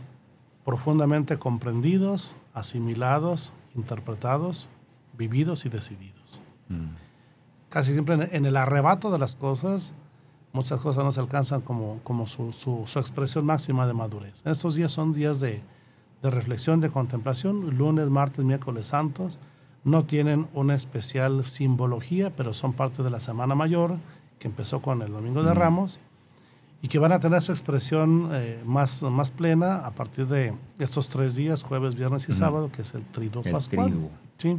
profundamente comprendidos, asimilados, interpretados, vividos y decididos. Mm. Casi siempre en el arrebato de las cosas, muchas cosas no se alcanzan como, como su, su- su expresión máxima de madurez. Estos días son días de, de reflexión, de contemplación, lunes, martes, miércoles santos. No tienen una especial simbología, pero son parte de la Semana Mayor, que empezó con el Domingo de Ramos, y que van a tener su expresión eh, más, más plena a partir de estos tres días, jueves, viernes y sábado, que es el Triduo El Pascual. triduo. Sí.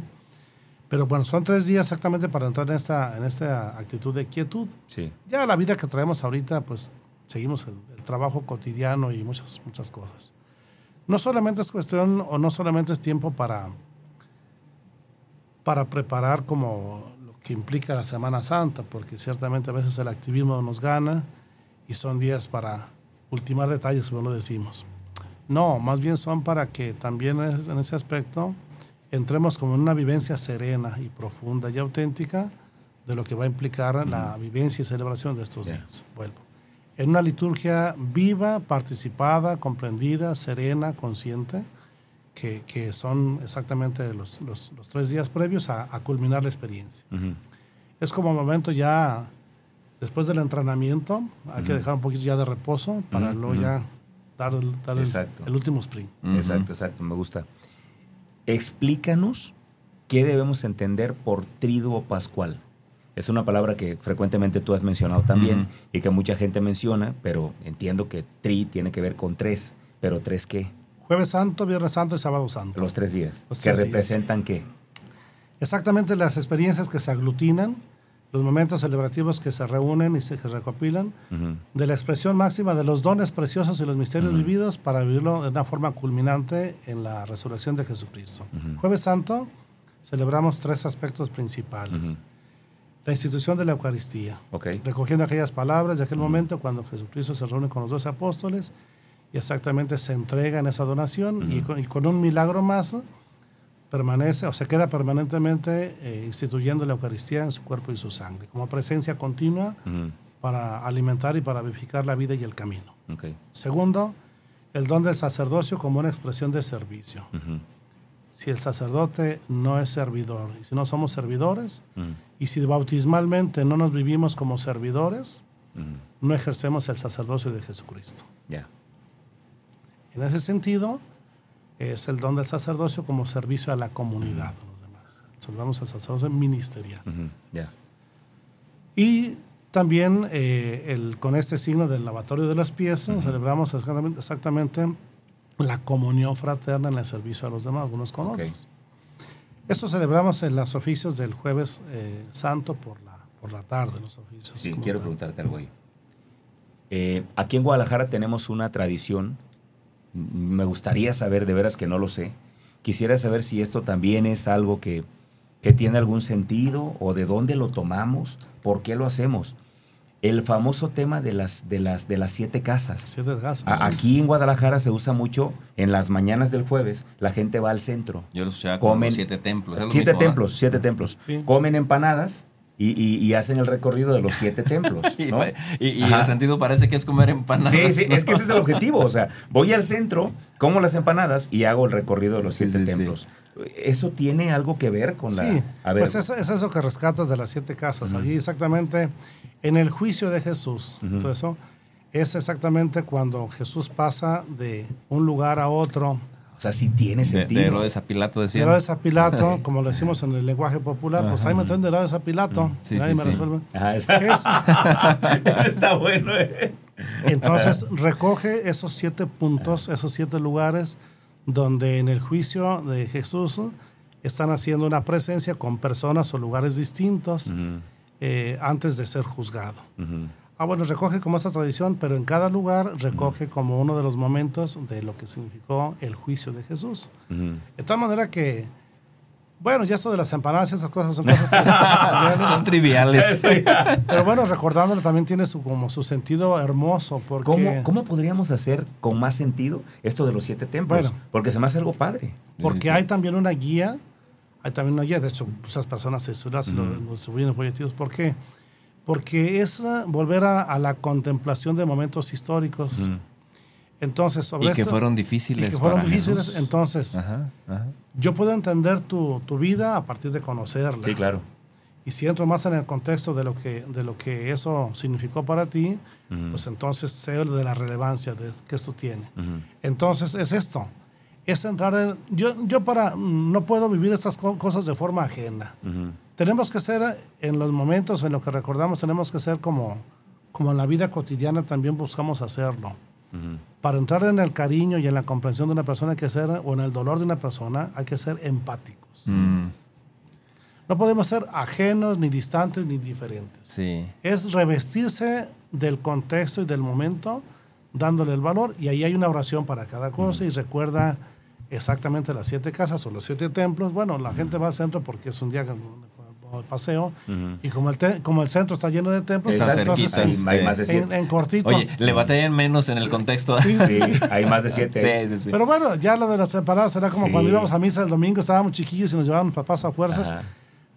Pero bueno, son tres días exactamente para entrar en esta, en esta actitud de quietud. Sí. Ya la vida que traemos ahorita, pues seguimos el, el trabajo cotidiano y muchas, muchas cosas. No solamente es cuestión o no solamente es tiempo para, para preparar como lo que implica la Semana Santa, porque ciertamente a veces el activismo nos gana y son días para ultimar detalles, como lo decimos. No, más bien son para que también en ese aspecto entremos como en una vivencia serena y profunda y auténtica de lo que va a implicar la vivencia y celebración de estos días. Vuelvo. En una liturgia viva, participada, comprendida, serena, consciente, que, que son exactamente los, los- los tres días previos a, a culminar la experiencia. Ujú. Es como momento ya, después del entrenamiento, hay que dejar un poquito ya de reposo para luego ya dar, el, dar el- el último sprint. Exacto, exacto, me gusta. Explícanos qué debemos entender por triduo pascual. Es una palabra que frecuentemente tú has mencionado también y que mucha gente menciona, pero entiendo que tri tiene que ver con tres. ¿Pero tres qué? Jueves Santo, Viernes Santo y Sábado Santo. Los tres días. Los ¿Que tres días. representan qué? Exactamente las experiencias que se aglutinan, los momentos celebrativos que se reúnen y se que recopilan, de la expresión máxima de los dones preciosos y los misterios vividos para vivirlo de una forma culminante en la resurrección de Jesucristo. Jueves Santo celebramos tres aspectos principales. La institución de la Eucaristía, recogiendo aquellas palabras de aquel momento cuando Jesucristo se reúne con los doce apóstoles y exactamente se entrega en esa donación y, con, y con un milagro más permanece o se queda permanentemente eh, instituyendo la Eucaristía en su cuerpo y su sangre, como presencia continua para alimentar y para vivificar la vida y el camino. Segundo, el don del sacerdocio como una expresión de servicio. Si el sacerdote no es servidor, y si no somos servidores, y si bautismalmente no nos vivimos como servidores, no ejercemos el sacerdocio de Jesucristo. Ya. En ese sentido, es el don del sacerdocio como servicio a la comunidad, a los demás. Al sacerdocio ministerial. Ya. Y también eh, el, con este signo del lavatorio de los pies celebramos exactamente, exactamente la comunión fraterna en el servicio a los demás, unos con otros. Esto celebramos en los oficios del jueves eh, santo por la, por la tarde, los oficios. Sí, quiero tal. preguntarte algo ahí. Eh, aquí en Guadalajara tenemos una tradición. Me gustaría saber, de veras que no lo sé. Quisiera saber si esto también es algo que, que tiene algún sentido o de dónde lo tomamos, por qué lo hacemos. El famoso tema de las, de las, de las siete casas. Siete casas. A- Aquí en Guadalajara se usa mucho en las mañanas del jueves, la gente va al centro. Yo lo escuchaba como Comen- siete templos. Siete mismo, templos, siete templos. Sí. Comen empanadas y, y- y hacen el recorrido de los siete templos. Y, ¿no? y- y el sentido parece que es comer empanadas. Sí, sí, ¿no? es que ese es el objetivo. O sea, voy al centro, como las empanadas y hago el recorrido de los Sí, siete sí, sí. templos. ¿Eso tiene algo que ver con la...? Sí, A ver, pues es, es eso que rescatas de las siete casas. Allí exactamente en el juicio de Jesús. Ujú. todo eso es exactamente cuando Jesús pasa de un lugar a otro. O sea, sí tiene De, sentido. de Herodes a Pilato De decía. Herodes a Pilato, como lo decimos en el lenguaje popular, pues ahí me traen de Herodes a Pilato. Sí, Nadie sí, me sí. resuelve. Ajá, esa- Es- está bueno. eh. entonces recoge esos siete puntos, esos siete lugares donde en el juicio de Jesús están haciendo una presencia con personas o lugares distintos eh, antes de ser juzgado. ujú. Ah, bueno, recoge como esta tradición, pero en cada lugar recoge como uno de los momentos de lo que significó el juicio de Jesús. Ujú. De tal manera que, bueno, ya esto de las empanadas y esas cosas son cosas triviales, Son triviales. pero bueno, recordándolo también tiene su, como su sentido hermoso, porque... ¿Cómo, ¿Cómo podríamos hacer con más sentido esto de los siete templos? Bueno. Porque se me hace algo padre. Porque hay también una guía, hay también una guía, de hecho, muchas personas se se lo, Ujú. lo distribuyen en folletillos. ¿Por qué? Porque es ah, volver a, a la contemplación de momentos históricos. Ujú. Entonces, sobre Y que esto- fueron y difíciles. que fueron para difíciles. Jesús. Entonces, Ajá, ajá. yo puedo entender tu, tu vida a partir de conocerla. Sí, claro. Y si entro más en el contexto de lo que, de lo que eso significó para ti, Ujú. pues entonces sé de la relevancia de, que esto tiene. Ujú. Entonces es esto, es entrar en... Yo, yo para... mm, No puedo vivir estas co- cosas de forma ajena. Ujú. Tenemos que ser, en los momentos en los que recordamos, tenemos que ser como, como en la vida cotidiana también buscamos hacerlo. Ujú. Para entrar en el cariño y en la comprensión de una persona hay que ser, o en el dolor de una persona, hay que ser empáticos. Mm, No podemos ser ajenos, ni distantes, ni diferentes. sí. Es revestirse del contexto y del momento, dándole el valor, y ahí hay una oración para cada cosa, y recuerda exactamente las siete casas o los siete templos. Bueno, la gente va al centro porque es un día de paseo, y como el, te- como el centro está lleno de templos, Está entonces cerquita, hay, más de siete. en cortito. Oye, le batallan menos en el contexto. Sí, Sí, hay más de siete. sí, sí, sí. Pero bueno, ya lo de las separadas será como cuando íbamos a misa el domingo, estábamos chiquillos y nos llevaban papás a fuerzas. Ajá.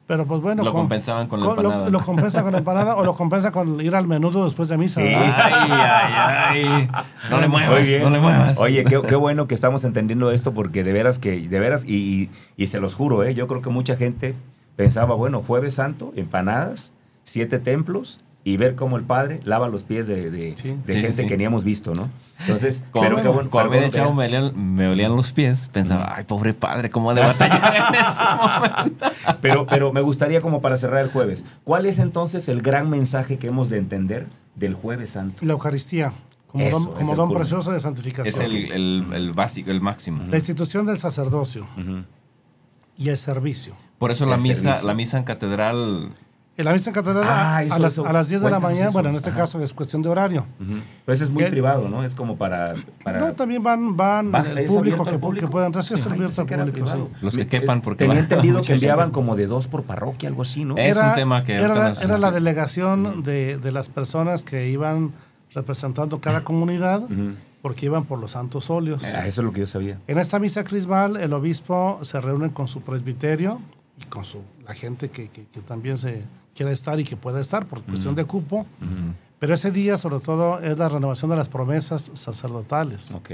Pero pues bueno, Lo con- compensaban con la con- lo- empanada. Lo, compensa con la empanada o lo compensa con ir al menudo después de misa. Ay, ay, ay. No le muevas, bien. no le muevas. Oye, qué, qué bueno que estamos entendiendo esto porque de veras que, de veras, y, y- y se los juro, ¿eh? yo creo que mucha gente pensaba, bueno, jueves santo, empanadas, siete templos y ver cómo el padre lava los pies de, de- Sí. de Sí, sí, gente sí. que ni hemos visto, ¿no? Entonces, Cuando, pero bueno, cuando me, chavo me, olían, me olían los pies, pensaba, ay, pobre padre, ¿cómo ha de batallar en ese momento? pero, pero me gustaría como para cerrar el jueves, ¿cuál es entonces el gran mensaje que hemos de entender del jueves santo? La Eucaristía, como Eso, don, como precioso de santificación. Es el, el, el básico, el máximo. La institución del sacerdocio y el servicio. Por eso la misa, servicio. la misa en catedral, En la misa en catedral Ah, a, eso, a las, eso. a las 10 de la mañana, eso. bueno, en este Ajá. caso es cuestión de horario. Ujú. Pero eso es muy El- privado, ¿no? Es como para... para No, también van, van ¿Va? el ¿Es público que, público? que pueden entrar, sí, es abierto al público, sí. Los que quepan, porque Tenía entendido que enviaban como de dos por parroquia, algo así, ¿no? Es Era- un tema que era, la- era la delegación de, de las personas que iban representando cada comunidad Ujú. porque iban por los santos óleos. Ah, eso es lo que yo sabía. En esta misa crismal, el obispo se reúne con su presbiterio y con su, la gente que, que- que también se quiera estar y que pueda estar por cuestión de cupo. Pero ese día, sobre todo, es la renovación de las promesas sacerdotales. Ok.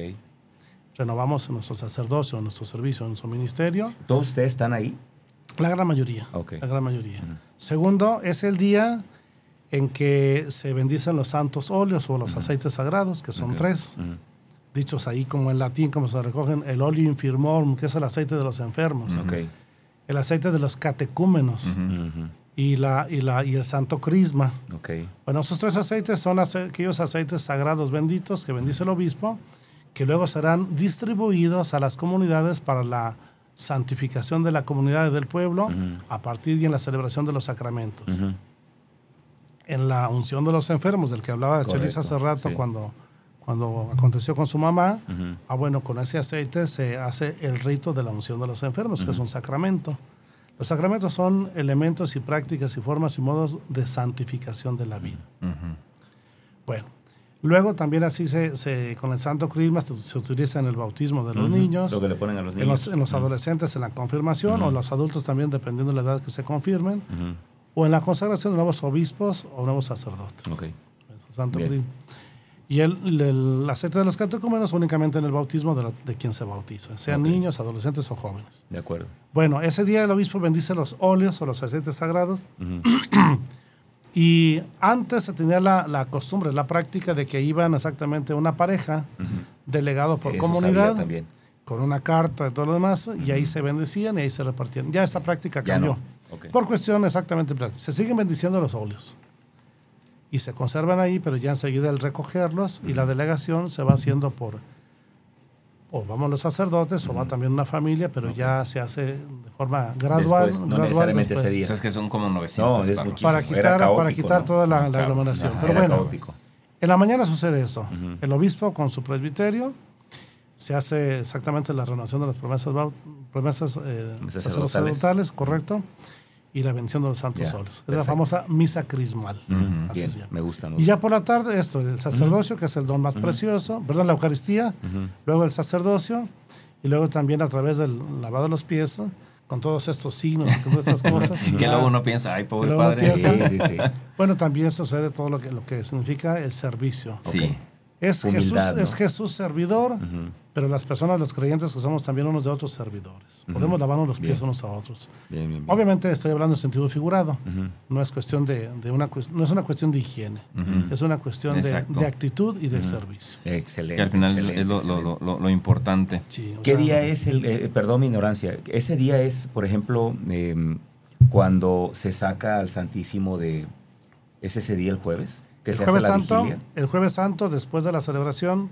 Renovamos nuestro sacerdocio, nuestro servicio, nuestro ministerio. ¿Todos ustedes están ahí? La gran mayoría. Ok. La gran mayoría. Segundo, es el día en que se bendicen los santos óleos o los aceites sagrados, que son Ok. tres. Ujú. Dichos ahí como en latín, como se recogen, el oleo infirmorum, que es el aceite de los enfermos, Ok. el aceite de los catecúmenos. Y, la, y, la, y el santo crisma. Bueno, esos tres aceites son aquellos aceites sagrados benditos que bendice el obispo, que luego serán distribuidos a las comunidades para la santificación de la comunidad y del pueblo a partir y en la celebración de los sacramentos. Ujú. En la unción de los enfermos, del que hablaba Chelis hace rato sí. cuando, cuando aconteció con su mamá, ah, bueno, con ese aceite se hace el rito de la unción de los enfermos, que es un sacramento. Los sacramentos son elementos y prácticas y formas y modos de santificación de la vida. Bueno, luego también así se, se- con el Santo Crisma se, utiliza en el bautismo de los niños, Lo que le ponen a los en niños. los, en los adolescentes en la confirmación o los adultos también dependiendo de la edad que se confirmen, o en la consagración de nuevos obispos o nuevos sacerdotes. Ok. El Santo Bien. Y el, aceite de los catecúmenos únicamente en el bautismo de, la- de quien se bautiza, sean niños, adolescentes o jóvenes. De acuerdo. Bueno, ese día el obispo bendice los óleos o los aceites sagrados. Y antes se tenía la, la costumbre, la práctica de que iban exactamente una pareja, Ujú. delegado por Eso comunidad, también. con una carta y todo lo demás, y ahí se bendecían y ahí se repartían. Ya esta práctica cambió. no. Por cuestión exactamente práctica. Se siguen bendiciendo los óleos. Y se conservan ahí, pero ya enseguida el recogerlos y la delegación se va haciendo por, o vamos los sacerdotes, o va también una familia, pero ya se hace de forma gradual. Después, no gradual necesariamente después ese día. O sea, es que son como 900 No, es para Era quitar, para quitar ¿no? toda la, la aglomeración. Ajá, Pero era bueno, caótico. en la mañana sucede eso. El obispo con su presbiterio se hace exactamente la renovación de las promesas, promesas eh, Sacerdotales. sacerdotales, correcto, y la bendición de los santos óleos. Es la perfecto. famosa misa crismal. Ujú. Así Bien, se llama. me gusta. me Y ya por la tarde esto, el sacerdocio, que es el don más precioso, perdón, la Eucaristía, luego el sacerdocio, y luego también a través del lavado de los pies, con todos estos signos y todas estas cosas. Que luego uno piensa, ay, pobre padre. piensa- Sí, sí, sí. Bueno, también sucede todo lo que, lo que significa el servicio. Sí. Es, Humildad, Jesús, ¿no? es Jesús servidor, pero las personas, los creyentes, que somos también unos de otros servidores. Podemos lavarnos los pies Bien. unos a otros. Bien, bien, bien. Obviamente estoy hablando en sentido figurado. No es cuestión de, de una no es una cuestión de higiene, es una cuestión de, de actitud y de servicio. Excelente. Que al final excelente, es lo, lo- excelente. lo- lo importante. Sí, ¿Qué sea, día es el, eh, perdón mi ignorancia, ese día es, por ejemplo, eh, cuando se saca al Santísimo de, ¿es ese día el jueves? Que El se jueves, hace la Santo, vigilia. el jueves Santo, después de la celebración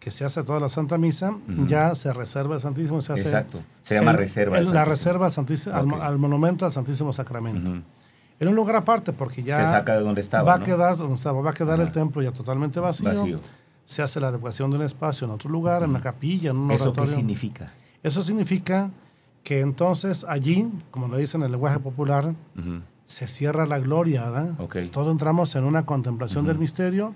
que se hace toda la Santa Misa, ya se reserva el Santísimo. Se hace Exacto, se llama el- reserva. el- la reserva al, monumento al Santísimo Sacramento. En un lugar aparte, porque ya Se saca de donde estaba, va a quedar donde estaba, va a quedar el templo ya totalmente vacío. Vacío. Se hace la adecuación de un espacio en otro lugar, en una capilla, en un ¿Eso qué oratorio. significa? Eso significa que entonces allí, como lo dice en el lenguaje popular. Se cierra la gloria, ¿verdad? Ok. Todo entramos en una contemplación del misterio,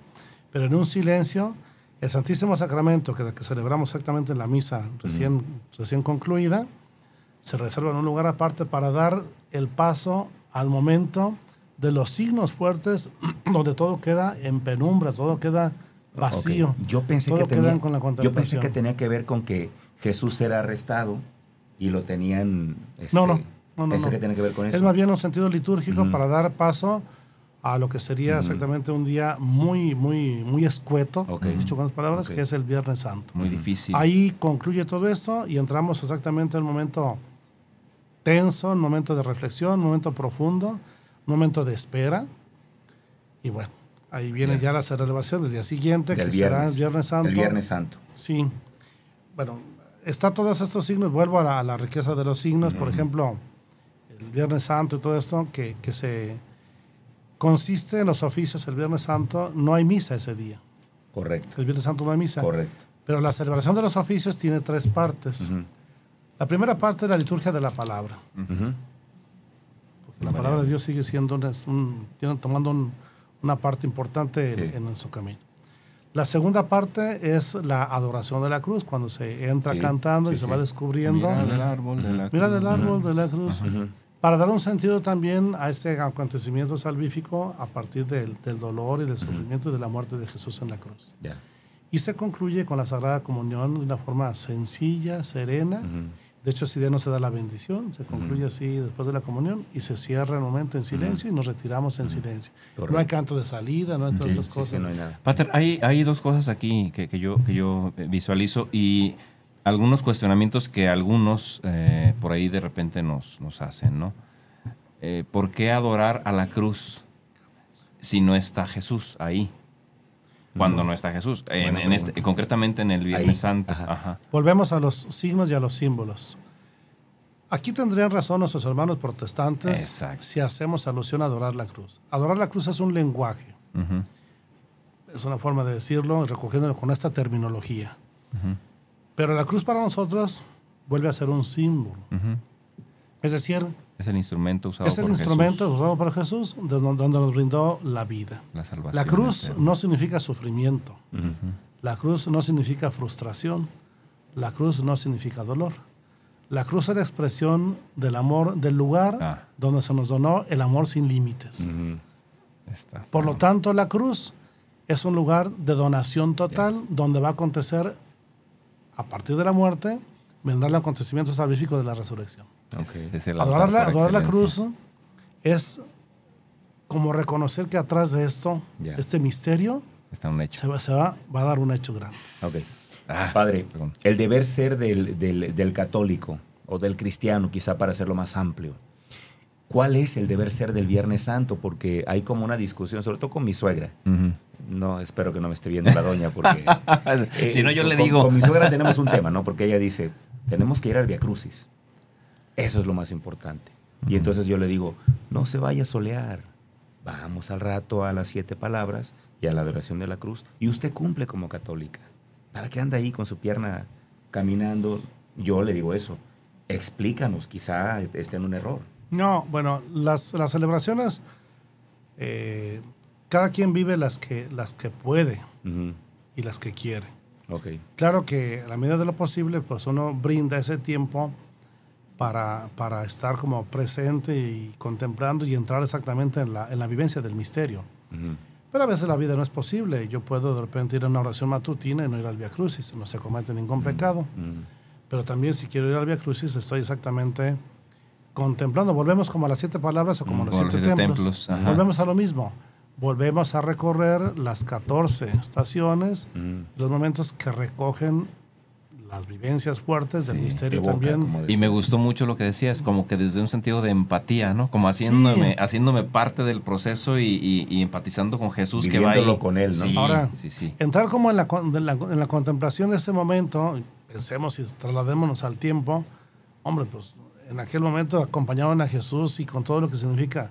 pero en un silencio. El Santísimo Sacramento, que, que celebramos exactamente en la misa recién, recién concluida, se reserva en un lugar aparte para dar el paso al momento de los signos fuertes, donde todo queda en penumbra, todo queda vacío. Ok. Yo pensé Todo que tenía, con la yo pensé que tenía que ver con que Jesús era arrestado y lo tenían. este, No, no, no, no, Pensé no. que tenía que ver con eso. Es más bien un sentido litúrgico para dar paso a lo que sería exactamente un día muy, muy, muy escueto, dicho con las palabras, que es el Viernes Santo. Muy difícil. Ahí concluye todo esto y entramos exactamente en un momento tenso, un momento de reflexión, un momento profundo, un momento de espera. Y bueno, ahí viene ya la celebración del día siguiente, Del que será el Viernes Santo. El Viernes Santo. Sí. Bueno, está todos estos signos, vuelvo a la, a la riqueza de los signos, por ejemplo, el Viernes Santo y todo esto, que, que se consiste en los oficios el Viernes Santo, no hay misa ese día. Correcto. El Viernes Santo no hay misa. Correcto. Pero la celebración de los oficios tiene tres partes. La primera parte es la liturgia de la palabra. Porque la palabra de Dios sigue siendo un, tomando un- una parte importante en, Sí. en su camino. La segunda parte es la adoración de la cruz, cuando se entra Sí, cantando y se sí. va descubriendo. Mira Mira, del árbol de la del árbol de la cruz. Para dar un sentido también a este acontecimiento salvífico a partir del, del dolor y del sufrimiento y de la muerte de Jesús en la cruz. Ya. Y se concluye con la Sagrada Comunión de una forma sencilla, serena. Ujú. De hecho, ese día no se da la bendición, se concluye así después de la comunión y se cierra el momento en silencio y nos retiramos en silencio. Correcto. No hay canto de salida, no hay todas Sí, esas sí, cosas. sí, no hay nada. Pater, hay, hay dos cosas aquí que, que yo, que yo visualizo y algunos cuestionamientos que algunos eh, por ahí de repente nos, nos hacen, ¿no? Eh, ¿Por qué adorar a la cruz si no está Jesús ahí? Cuando no, está Jesús. En, este, concretamente en el Viernes Ahí, Santo. ajá. Ajá. Volvemos a los signos y a los símbolos. Aquí tendrían razón nuestros hermanos protestantes Exacto. si hacemos alusión a adorar la cruz. Adorar la cruz es un lenguaje, Ujú. es una forma de decirlo, recogiéndolo con esta terminología. Pero la cruz para nosotros vuelve a ser un símbolo. Es decir, Es el instrumento usado es el por instrumento Jesús, usado por Jesús de don- donde nos brindó la vida. la salvación. La cruz no significa sufrimiento. La cruz no significa frustración. La cruz no significa dolor. La cruz es la expresión del amor del lugar Ah. donde se nos donó el amor sin límites. Está. Por lo tanto, la cruz es un lugar de donación total donde va a acontecer, a partir de la muerte, vendrá el acontecimiento salvífico de la resurrección. Es- Ok. es el Adorar la, adorar cruz es como reconocer que atrás de esto, este misterio, Está un hecho. se, va, se va, va a dar un hecho grande. Ah, Padre, perdón. el deber ser del, del- del católico o del cristiano, quizá para hacerlo más amplio. ¿Cuál es el deber ser del Viernes Santo? Porque hay como una discusión, sobre todo con mi suegra. Ujú. No, espero que no me esté viendo la doña, porque... eh, si no, yo le con- digo. Con mi suegra tenemos un tema, ¿no? Porque ella dice, tenemos que ir al Via Crucis. Eso es lo más importante. Y entonces yo le digo, no se vaya a solear. Vamos al rato a las siete palabras y a la adoración de la cruz. Y usted cumple como católica. ¿Para qué anda ahí con su pierna caminando? Yo le digo eso. Explícanos, quizá esté en un error. No, bueno, las, las celebraciones, eh, cada quien vive las que, las que puede y las que quiere. Claro que a la medida de lo posible, pues uno brinda ese tiempo para, para estar como presente y contemplando y entrar exactamente en la, en la vivencia del misterio. Pero a veces la vida no es posible. Yo puedo de repente ir a una oración matutina y no ir al Via Crucis. No se comete ningún pecado. Pero también si quiero ir al Via Crucis, estoy exactamente contemplando. Volvemos como a las siete palabras o como a los siete, templos. templos. Volvemos a lo mismo. Volvemos a recorrer las 14 estaciones, Ujú. los momentos que recogen las vivencias fuertes del Sí, misterio Evoca, también. Y me gustó mucho lo que decías, como que desde un sentido de empatía, ¿no? Como haciéndome, haciéndome parte del proceso y, y- y empatizando con Jesús que va ahí. Viviéndolo con él, ¿no? Sí, Ahora- sí, sí. Entrar como en la, de la- en la contemplación de ese momento, pensemos y trasladémonos al tiempo, hombre, pues en aquel momento acompañaban a Jesús y con todo lo que significa.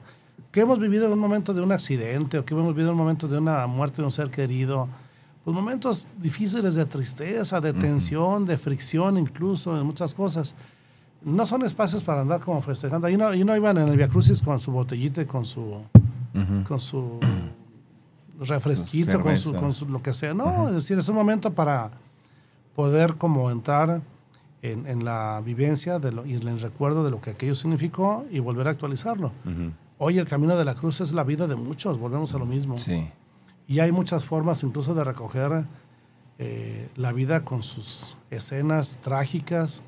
Que hemos vivido en un momento de un accidente o que hemos vivido en un momento de una muerte de un ser querido, pues momentos difíciles de tristeza, de tensión, de fricción incluso, en muchas cosas. No son espacios para andar como festejando. Ahí no, ahí no iban en el Via Crucis con su botellita y con su Ujú. con su refresquito, con su, con su lo que sea. No, es decir, es un momento para poder como entrar en, en la vivencia de lo, y en el recuerdo de lo que aquello significó y volver a actualizarlo. Ujú. Hoy el camino de la cruz es la vida de muchos, volvemos a lo mismo. Sí. Y hay muchas formas incluso de recoger eh, la vida con sus escenas trágicas.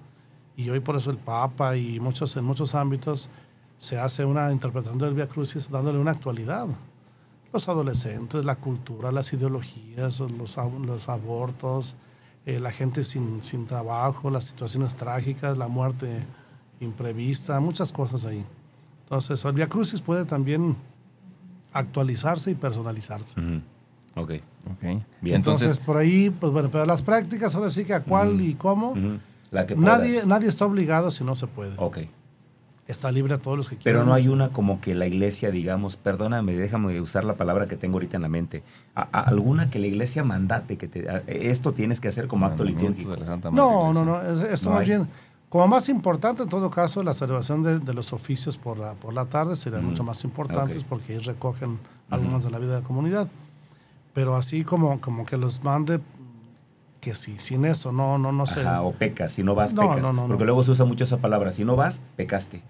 Y hoy por eso el Papa y muchos, en muchos ámbitos se hace una interpretación del Via Crucis dándole una actualidad. los adolescentes, la cultura, las ideologías, los, los abortos, eh, la gente sin, sin trabajo, las situaciones trágicas, la muerte imprevista, muchas cosas ahí. Entonces, el Via Crucis puede también actualizarse y personalizarse. Ujú. Ok. Ok. Bien. Entonces, Entonces, por ahí, pues bueno, pero las prácticas, ahora sí que a cuál y cómo, Ujú. La que nadie, nadie está obligado si no se puede. Ok. Está libre a todos los que quieran. Pero no hay una como que la iglesia, digamos, perdóname, déjame usar la palabra que tengo ahorita en la mente. A- a- alguna que la iglesia mandate que te, a- esto tienes que hacer como acto litúrgico. No, no, no. es- Esto No más hay. bien, como más importante en todo caso, la celebración de, de los oficios por la, por la tarde serían mucho más importantes porque ahí recogen algo más de la vida de la comunidad. Pero así como, como que los mande, que sí, sin eso, no, no, no sé. Ajá, o pecas, si no vas, No, pecas. no, no, Porque no. luego se usa mucho esa palabra, si no vas, pecaste.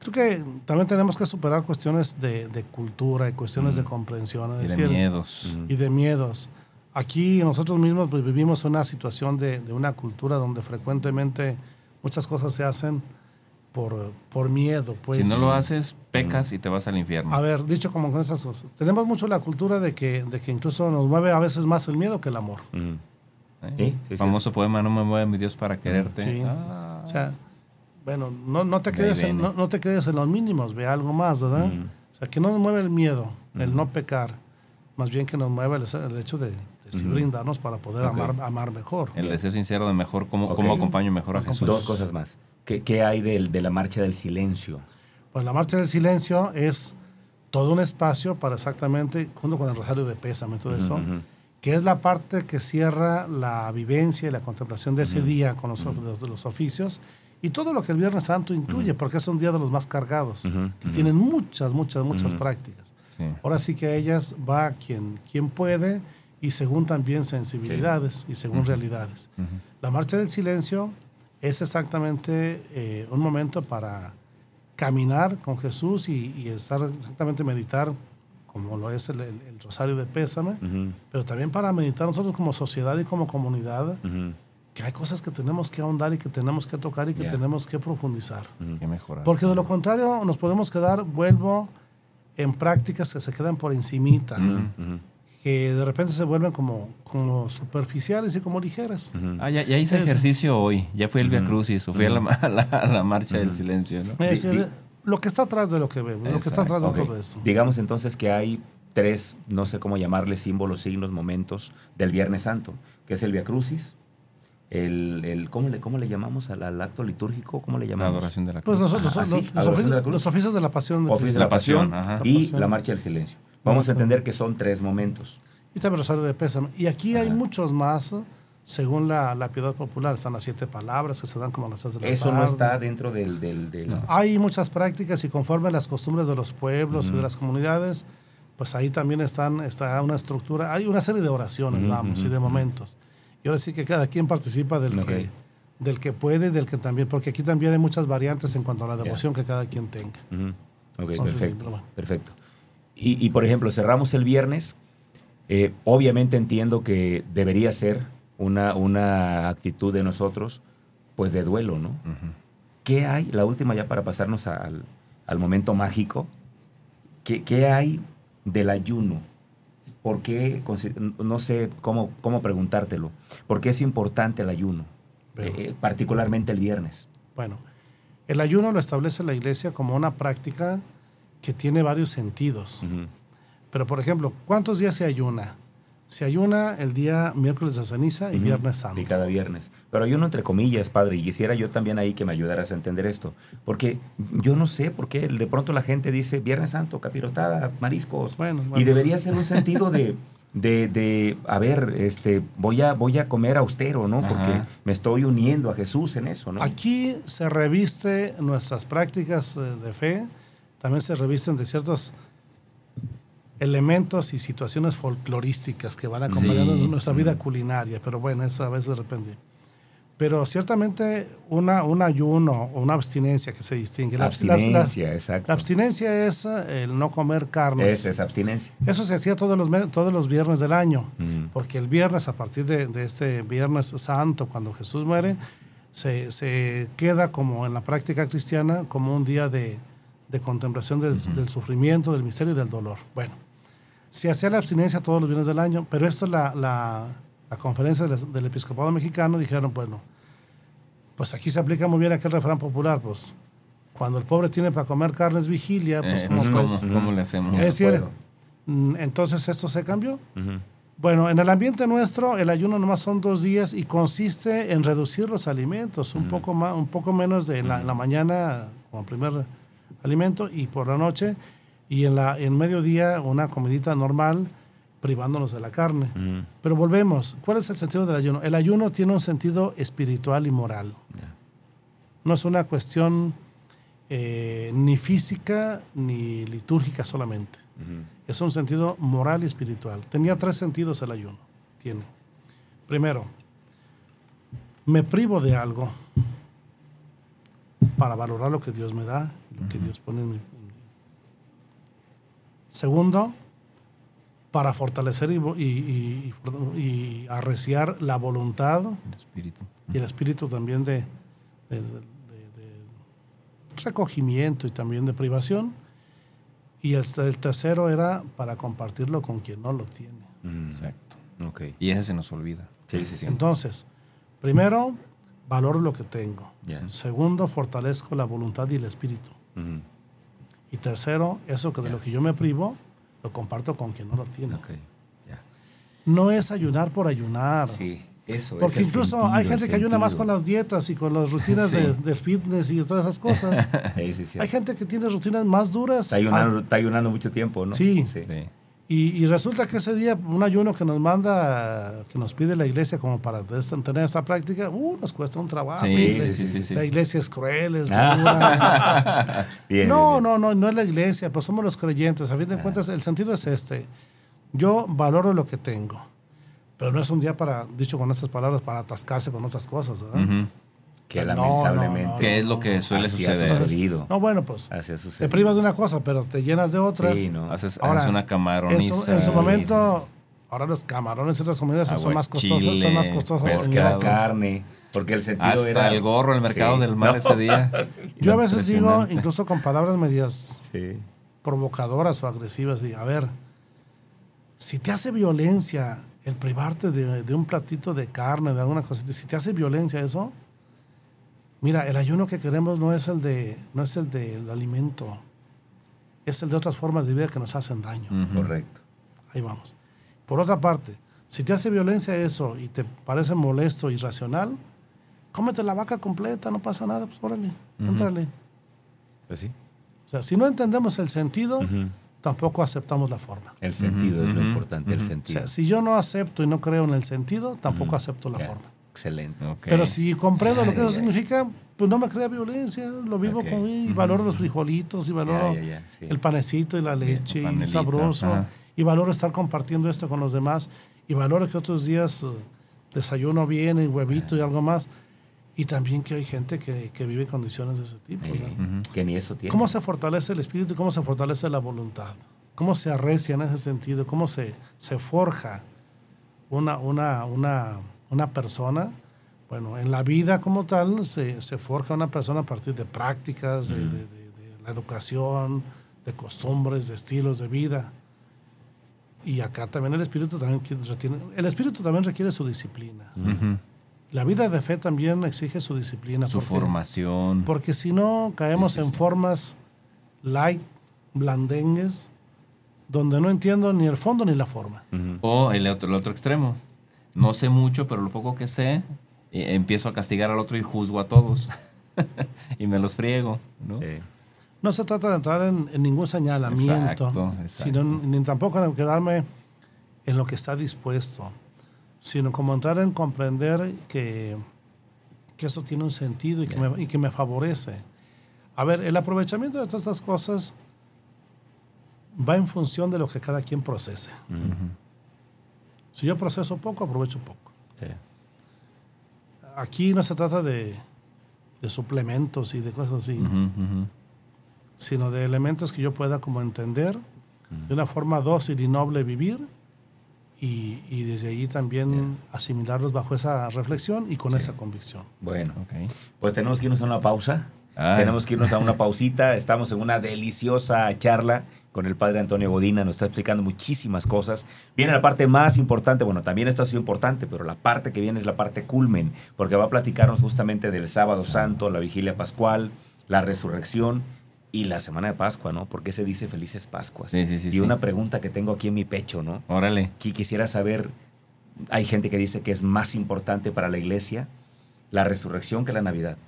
Creo que también tenemos que superar cuestiones de, de cultura y cuestiones de comprensión. Es Y de miedos. y de miedos. Aquí nosotros mismos pues, vivimos una situación de, de una cultura donde frecuentemente muchas cosas se hacen por, por miedo. Pues. si no lo haces, pecas y te vas al infierno. A ver, dicho como con esas cosas. Tenemos mucho la cultura de que, de que incluso nos mueve a veces más el miedo que el amor. Ujú. ¿Eh? Sí, sí, sí. Famoso poema, no me mueve mi Dios para quererte. Sí. Ah. O sea, bueno, no, no, te quedes en, no, no te quedes en los mínimos, ve algo más, ¿verdad? O sea, que no nos mueve el miedo, el no pecar, más bien que nos mueve el, el hecho de, sí Ujú. brindarnos para poder Ok. amar, amar mejor. El deseo sincero de mejor, cómo, Ok. cómo acompaño mejor a Jesús. Dos cosas más. ¿Qué, qué hay del- de la marcha del silencio? Pues la marcha del silencio es todo un espacio para exactamente, junto con el rosario de pésame y todo eso, Ujú. que es la parte que cierra la vivencia y la contemplación de ese día con los, of- los- los oficios y todo lo que el Viernes Santo incluye, porque es un día de los más cargados, que tienen muchas, muchas, muchas prácticas. Sí. Ahora sí que a ellas va quien, quien puede y según también sensibilidades y según realidades. Ujú. La marcha del silencio es exactamente eh, un momento para caminar con Jesús y, y estar exactamente meditar, como lo es el, el- el rosario de pésame, Ujú, pero también para meditar nosotros como sociedad y como comunidad, que hay cosas que tenemos que ahondar y que tenemos que tocar y que Ya. tenemos que profundizar. Que mejorar. Porque de lo contrario nos podemos quedar, vuelvo, en prácticas que se quedan por encimita, que de repente se vuelven como, como superficiales y como ligeras. Ah, ya, ya hice ejercicio hoy. Ya fui al Via. Crucis o fui a la, a la- a la marcha del silencio, lo que está atrás de lo que vemos, lo que está atrás de todo esto. Digamos entonces que hay tres, no sé cómo llamarle, símbolos, signos, momentos del Viernes Santo, que es el Via Crucis, el, el ¿cómo, le, ¿cómo le llamamos al, al acto litúrgico? ¿Cómo le La llamamos? adoración de la Pues cruz. los, los- Ah, sí, los- los adoración de la oficios, cruz. los oficios de la pasión de de la La pasión, pasión ajá. y La pasión. la marcha del silencio. Vamos a entender que son tres momentos. Y también Rosario de Pésame. Y aquí hay Ajá. muchos más, según la, la piedad popular. Están las siete palabras que se dan como a las tres de la Eso no tarde. está dentro del... del, del- No. Hay muchas prácticas y conforme a las costumbres de los pueblos y de las comunidades, pues ahí también están, está una estructura, hay una serie de oraciones, Ujú, vamos, y de momentos. Y ahora sí que cada quien participa del, Ok. que, del que puede, del que también, porque aquí también hay muchas variantes en cuanto a la devoción que cada quien tenga. Ok, Entonces, perfecto. Perfecto. Y, y, por ejemplo, cerramos el viernes. eh, obviamente entiendo que debería ser una, una actitud de nosotros, pues de duelo, ¿no? ¿Qué hay, la última ya para pasarnos al, al momento mágico, ¿qué, qué hay del ayuno? ¿Por qué, no sé cómo, cómo preguntártelo, por qué es importante el ayuno, Pero- Eh, particularmente el viernes? Bueno, el ayuno lo establece la iglesia como una práctica que tiene varios sentidos. Pero, por ejemplo, ¿cuántos días se ayuna? Se ayuna el día miércoles de ceniza y viernes santo. Y cada viernes. Pero hay uno entre comillas, padre, y quisiera yo también ahí que me ayudaras a entender esto. Porque yo no sé por qué de pronto la gente dice Viernes Santo, capirotada, mariscos. Bueno, Y debería ser un sentido de, de, de, a ver, este, voy a, voy a comer austero, ¿no? Porque Ajá. me estoy uniendo a Jesús en eso, ¿no? Aquí se reviste nuestras prácticas eh, de fe, también se revisten de ciertos elementos y situaciones folclorísticas que van acompañando Sí. nuestra vida culinaria, pero bueno, eso a veces depende. Pero ciertamente una, un ayuno o una abstinencia que se distingue. La abs- la- la- abstinencia, exacto. La abstinencia es eh, el no comer carnes. Es abstinencia. Eso se hacía todos los, todos los viernes del año, Mm. porque el viernes, a partir de, de este viernes santo, cuando Jesús muere, se, se queda como en la práctica cristiana como un día de, de contemplación del, del sufrimiento, del misterio y del dolor. Bueno, Se hacía la abstinencia todos los viernes del año, pero esto la, la, la conferencia del, del, episcopado mexicano dijeron, bueno, pues aquí se aplica muy bien aquel refrán popular, pues cuando el pobre tiene para comer carnes vigilia, pues, Eh, ¿cómo, ¿cómo, pues? cómo le hacemos? Es decir, mm, entonces esto se cambió. Bueno, en el ambiente nuestro, el ayuno nomás son dos días y consiste en reducir los alimentos, un, poco, más, un poco menos de la, la mañana como primer alimento y por la noche, y en, la, en mediodía una comidita normal, privándonos de la carne. Ujú. Pero volvemos, ¿cuál es el sentido del ayuno? El ayuno tiene un sentido espiritual y moral. No es una cuestión eh, ni física ni litúrgica solamente. Es un sentido moral y espiritual. Tenía tres sentidos el ayuno. Tiene. Primero, me privo de algo para valorar lo que Dios me da, lo que Dios pone en mí. Segundo, para fortalecer y, y- y- arreciar la voluntad El espíritu. y el espíritu también de, de- de- de recogimiento y también de privación. Y el, el tercero era para compartirlo con quien no lo tiene. Ujú. Exacto. Ok. Y ese se nos olvida. Sí, sí, sí. Entonces, primero, valoro lo que tengo. Ya. Segundo, fortalezco la voluntad y el espíritu. Y tercero, eso que de lo que yo me privo, lo comparto con quien no lo tiene. No es ayunar por ayunar. Sí, eso es Porque incluso sentido, hay gente que ayuna más con las dietas y con las rutinas Sí. de, de fitness y todas esas cosas. Sí, sí, sí. Hay gente que tiene rutinas más duras. Está ayunando, está ayunando mucho tiempo, ¿no? Sí. Sí. Y, y resulta que ese día, un ayuno que nos manda, que nos pide la iglesia como para tener esta práctica, uh, nos cuesta un trabajo. Sí, La iglesia- sí, sí, La iglesia es cruel, es Ah. dura. Bien, no, bien, no, no, no es la iglesia, pues somos los creyentes. A fin de cuentas, el sentido es este. Yo valoro lo que tengo, pero no es un día para, dicho con estas palabras, para atascarse con otras cosas, ¿verdad? Ujú. Que No, lamentablemente. no, no. Que es lo que suele suceder. sucedido. No, bueno, pues te privas de una cosa, pero te llenas de otras. Sí, no. Haces, Ahora, haces una camaroniza. en su y- momento, ahora los camarones y otras comidas son más costosas, son más costosas. Pescado. la carne. Porque el sentido Hasta era. el gorro, el mercado Sí. del mar No. ese día. Yo a veces digo, incluso con palabras medias Sí. provocadoras o agresivas, y a ver, si te hace violencia el privarte de, de un platito de carne, de alguna cosita, si te hace violencia eso, mira, el ayuno que queremos no es el de, no es el del alimento, es el de otras formas de vida que nos hacen daño. Ujú. Correcto. Ahí vamos. Por otra parte, si te hace violencia eso y te parece molesto, irracional, cómete la vaca completa, no pasa nada, pues órale, Ujú. éntrale. Pues sí. O sea, si no entendemos el sentido, Ujú. tampoco aceptamos la forma. El sentido es lo importante, el ujú. O sentido. sea, si yo no acepto y no creo en el sentido, tampoco acepto la Ya. forma. Excelente. Ok. Pero si comprendo lo que eso Ay, ay. significa, pues no me crea violencia, lo vivo Ok. con y valoro los frijolitos y valoro sí. el panecito y la leche y panelito, sabroso ajá. y valoro estar compartiendo esto con los demás y valoro que otros días eh, desayuno bien y huevito y algo más y también que hay gente que, que vive en condiciones de ese tipo. Eh, ¿no? Ujú. Que ni eso tiene. ¿Cómo se fortalece el espíritu y cómo se fortalece la voluntad? ¿Cómo se arrecia en ese sentido? ¿Cómo se, se forja una, una, una, una persona? Bueno, en la vida como tal se, se forja una persona a partir de prácticas, de, de- de- de la educación, de costumbres, de estilos de vida. Y acá también el espíritu también quiere- retiene, el espíritu también requiere su disciplina. La vida de fe también exige su disciplina. Su porque- formación. porque si no, caemos Sí, sí, en sí. formas light, blandengues, donde no entiendo ni el fondo ni la forma. O el otro, el otro extremo. No sé mucho, pero lo poco que sé, eh, empiezo a castigar al otro y juzgo a todos. y me los friego, ¿no? Sí. No se trata de entrar en, en ningún señalamiento, Exacto, exacto. sino ni tampoco en quedarme en lo que está dispuesto, sino como entrar en comprender que, que eso tiene un sentido y que, me, y que me favorece. A ver, el aprovechamiento de todas estas cosas va en función de lo que cada quien procese. Ujú. Si yo proceso poco, aprovecho poco. Sí. Aquí no se trata de, de suplementos y de cosas así, Ujú, ujú. sino de elementos que yo pueda como entender de una forma dócil y noble vivir y, y desde allí también asimilarlos bajo esa reflexión y con esa convicción. Bueno, Ok. pues tenemos que irnos a una pausa. Ay. Tenemos que irnos a una pausita. Estamos en una deliciosa charla con el padre Antonio Godina, nos está explicando muchísimas cosas. Viene la parte más importante, bueno, también esto ha sido importante, pero la parte que viene es la parte culmen, porque va a platicarnos justamente del sábado santo, la vigilia pascual, la resurrección y la semana de Pascua, ¿no? ¿Por qué se dice felices Pascuas? Sí, sí, sí, y una pregunta que tengo aquí en mi pecho, ¿no? Órale. que quisiera saber, hay gente que dice que es más importante para la iglesia la resurrección que la Navidad.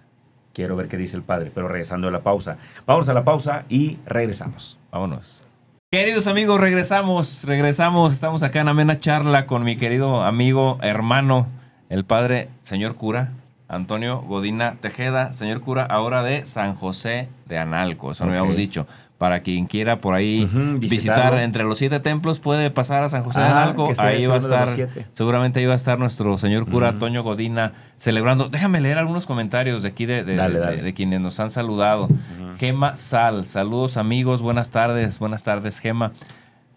Quiero ver qué dice el Padre, pero regresando a la pausa. Vamos a la pausa y regresamos. Vámonos. Queridos amigos, regresamos, regresamos. Estamos acá en amena charla con mi querido amigo, hermano, el padre, señor cura, Antonio Godina Tejeda, señor cura, ahora de San José de Analco. Eso no habíamos dicho. Para quien quiera por ahí visitar entre los siete templos, puede pasar a San José de Analco. Ahí va a estar, seguramente ahí va a estar nuestro señor cura, Ujú. Antonio Godina, celebrando. Déjame leer algunos comentarios de aquí de, de- Dale, de- dale. de quienes nos han saludado. Gema Sal, saludos amigos, buenas tardes, buenas tardes, Gema.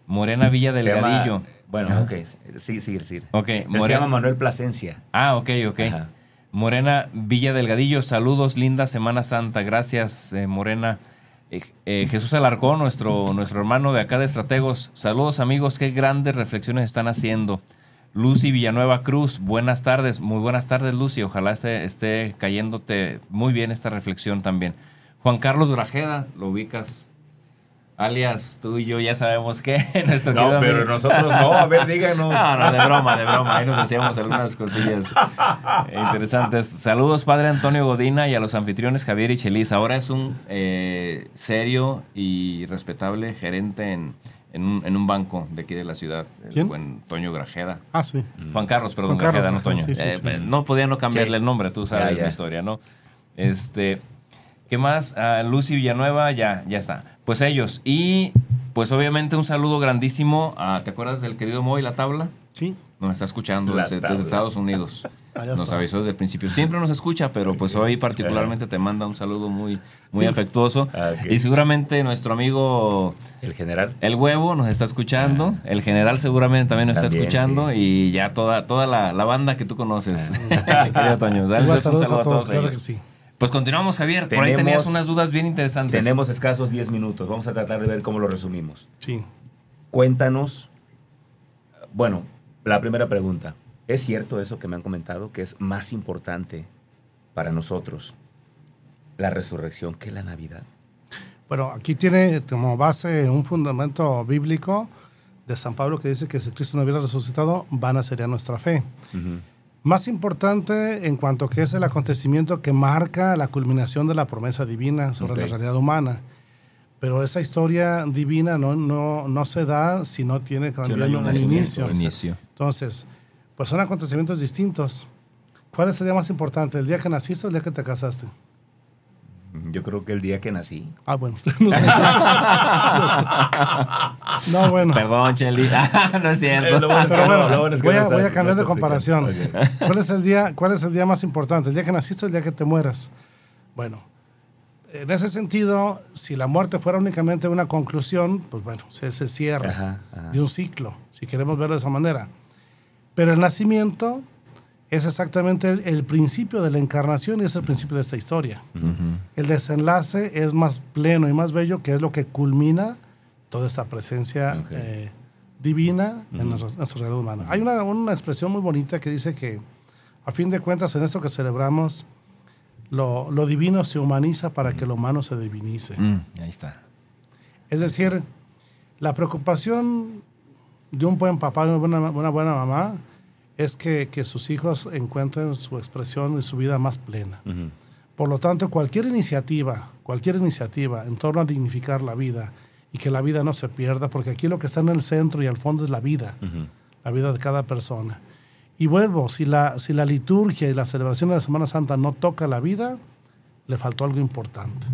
Morena Villa llama- Delgadillo. bueno, ok. Sí, sí, sí. Ok, Él se llama Manuel Plasencia. Ah, ok, ok. Ajá. Morena Villa Delgadillo, saludos, linda Semana Santa. Gracias, eh, Morena. Eh, eh, Jesús Alarcón, nuestro, nuestro hermano de acá de Estrategos. Saludos, amigos, qué grandes reflexiones están haciendo. Lucy Villanueva Cruz, buenas tardes, muy buenas tardes, Lucy. Ojalá esté, esté cayéndote muy bien esta reflexión también. Juan Carlos Grajeda, lo ubicas. Alias, tú y yo ya sabemos que nuestro No, pero amigo- nosotros no. A ver, díganos. no, no, de broma, de broma. Ahí nos decíamos algunas cosillas interesantes. Saludos, padre Antonio Godina, y a los anfitriones Javier y Chelis. Ahora es un eh, serio y respetable gerente en, en un, en un banco de aquí de la ciudad. el ¿Quién? buen Toño Grajeda. Ah, sí. Juan Carlos, perdón, Juan Carlos Grajeda, no Toño. Grajeda, sí, sí, Eh, sí. No podía no cambiarle Sí. el nombre, tú sabes Ya, ya. la historia, ¿no? Este, ¿qué más? Ah, Lucy Villanueva, ya, ya está. Pues ellos. Y pues obviamente un saludo grandísimo a, ¿te acuerdas del querido Moy La Tabla? Sí. Nos está escuchando desde, Estados Unidos. Allá Nos está. avisó desde el principio. Siempre nos escucha, pero pues hoy particularmente te manda un saludo muy, muy afectuoso. Ah. Y seguramente nuestro amigo El general. el huevo nos está escuchando. El general seguramente también nos está escuchando. sí. Y ya toda, toda la, la banda que tú conoces. Querido Toño. Entonces un saludo a todos, claro ellos. que sí. Pues continuamos, Javier. Por ahí Tenemos- tenías unas dudas bien interesantes. Tenemos escasos 10 minutos. Vamos a tratar de ver cómo lo resumimos. Sí. Cuéntanos. Bueno, la primera pregunta. ¿Es cierto eso que me han comentado, que es más importante para nosotros la resurrección que la Navidad? Bueno, aquí tiene como base un fundamento bíblico de San Pablo que dice que si Cristo no hubiera resucitado, vana sería nuestra fe. Más importante en cuanto que es el acontecimiento que marca la culminación de la promesa divina sobre la realidad humana. Pero esa historia divina no, no, no se da si no tiene también un, inicio. Inicio. Entonces, pues son acontecimientos distintos. ¿Cuál es el día más importante? ¿El día que naciste o el día que te casaste? Yo creo que el día que nací. Ah, bueno. no, sé. No, bueno. Perdón, Cheli. no es cierto. Que voy, a, no voy a estás- cambiar no de comparación. ¿Cuál es, el día, ¿Cuál es el día más importante? ¿El día que naciste o el día que te mueras? Bueno, en ese sentido, si la muerte fuera únicamente una conclusión, pues bueno, se, se cierra Ajá, ajá. de un ciclo, si queremos verlo de esa manera. Pero el nacimiento es exactamente el, el principio de la encarnación y es el principio de esta historia. El desenlace es más pleno y más bello, que es lo que culmina toda esta presencia eh, divina en nuestra, nuestra realidad humana. Hay una, una expresión muy bonita que dice que, a fin de cuentas, en esto que celebramos, lo, lo divino se humaniza para que lo humano se divinice. Mm, ahí está. Es decir, la preocupación de un buen papá una buena, una buena mamá es que, que sus hijos encuentren su expresión y su vida más plena. Por lo tanto, cualquier iniciativa, cualquier iniciativa en torno a dignificar la vida y que la vida no se pierda, porque aquí lo que está en el centro y al fondo es la vida, la vida de cada persona. Y vuelvo, si la, si la liturgia y la celebración de la Semana Santa no toca la vida, le faltó algo importante.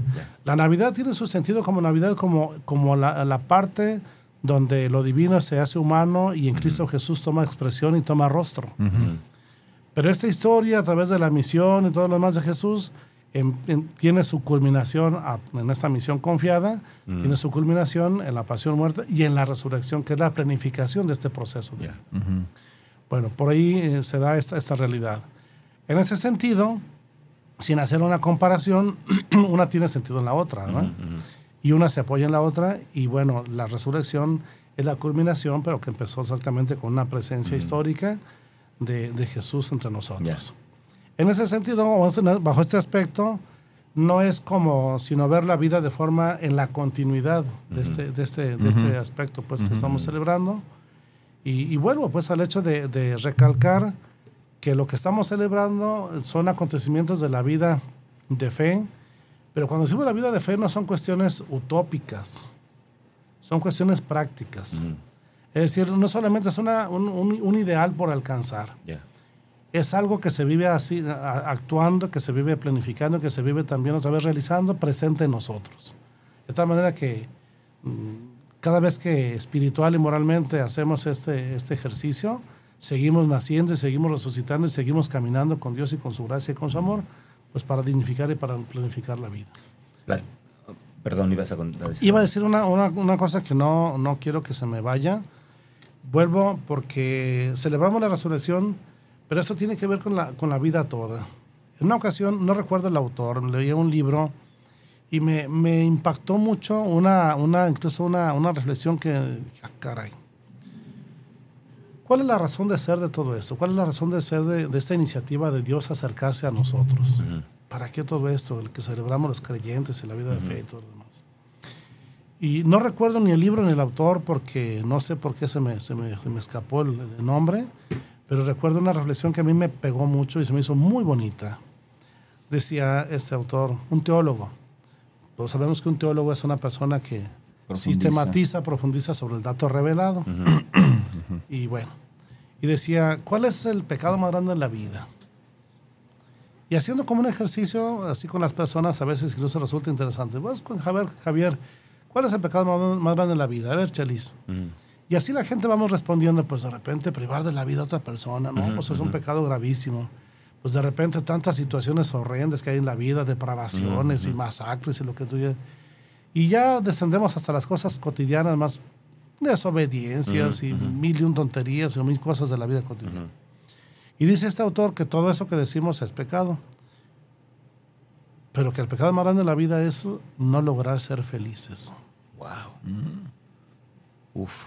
La Navidad tiene su sentido como Navidad, como, como la, la parte donde lo divino se hace humano y en Cristo Jesús toma expresión y toma rostro. Pero esta historia, a través de la misión y todo lo demás de Jesús, en- en- tiene su culminación a- en esta misión confiada, tiene su culminación en la pasión, muerte y en la resurrección, que es la planificación de este proceso. Bueno, por ahí eh, se da esta, esta realidad. En ese sentido, sin hacer una comparación, una tiene sentido en la otra. ¿no? Y una se apoya en la otra y bueno, la resurrección es la culminación, pero que empezó exactamente con una presencia histórica de, de, Jesús entre nosotros. En ese sentido, bajo este aspecto, no es como sino ver la vida de forma en la continuidad de, este, de, este, de este aspecto pues, que estamos celebrando. Y, y, vuelvo pues al hecho de, de recalcar que lo que estamos celebrando son acontecimientos de la vida de fe, pero cuando decimos la vida de fe no son cuestiones utópicas, son cuestiones prácticas. Es decir, no solamente es una, un, un, ideal por alcanzar. Yeah. Es algo que se vive así, actuando, que se vive planificando, que se vive también otra vez realizando, presente en nosotros. De tal manera que mm, cada vez que espiritual y moralmente hacemos este, este ejercicio, seguimos naciendo y seguimos resucitando y seguimos caminando con Dios y con su gracia y con su amor pues para dignificar y para planificar la vida. Perdón, ibas a contar. Iba a decir una, una, una, cosa que no, no quiero que se me vaya. Vuelvo porque celebramos la resurrección, pero eso tiene que ver con la, con la vida toda. En una ocasión, no recuerdo el autor, leía un libro y me, me impactó mucho una, una, incluso una, una reflexión que, ah, caray. ¿Cuál es la razón de ser de todo esto? ¿Cuál es la razón de ser de, de esta iniciativa de Dios acercarse a nosotros? ¿Para qué todo esto? El que celebramos los creyentes y la vida de fe y todo lo demás. Y no recuerdo ni el libro ni el autor porque no sé por qué se me, se me, se me escapó el, el, nombre, pero recuerdo una reflexión que a mí me pegó mucho y se me hizo muy bonita. Decía este autor, un teólogo. Todos sabemos que un teólogo es una persona que profundiza. sistematiza, profundiza sobre el dato revelado. Y bueno, y decía, ¿cuál es el pecado más grande en la vida? Y haciendo como un ejercicio, así con las personas, a veces incluso resulta interesante. Pues Javier, Javier, ¿cuál es el pecado más, más grande en la vida? A ver, Chelis. Uh -huh. Y así la gente vamos respondiendo, pues de repente privar de la vida a otra persona, ¿no? Uh -huh, pues es un pecado gravísimo. Pues de repente tantas situaciones horrendas que hay en la vida, depravaciones y masacres y lo que tú Y ya descendemos hasta las cosas cotidianas más desobediencias uh -huh, y uh -huh. mil y un tonterías y mil cosas de la vida cotidiana. Uh -huh. Y dice este autor que todo eso que decimos es pecado, pero que el pecado más grande de la vida es no lograr ser felices. Wow. Uf.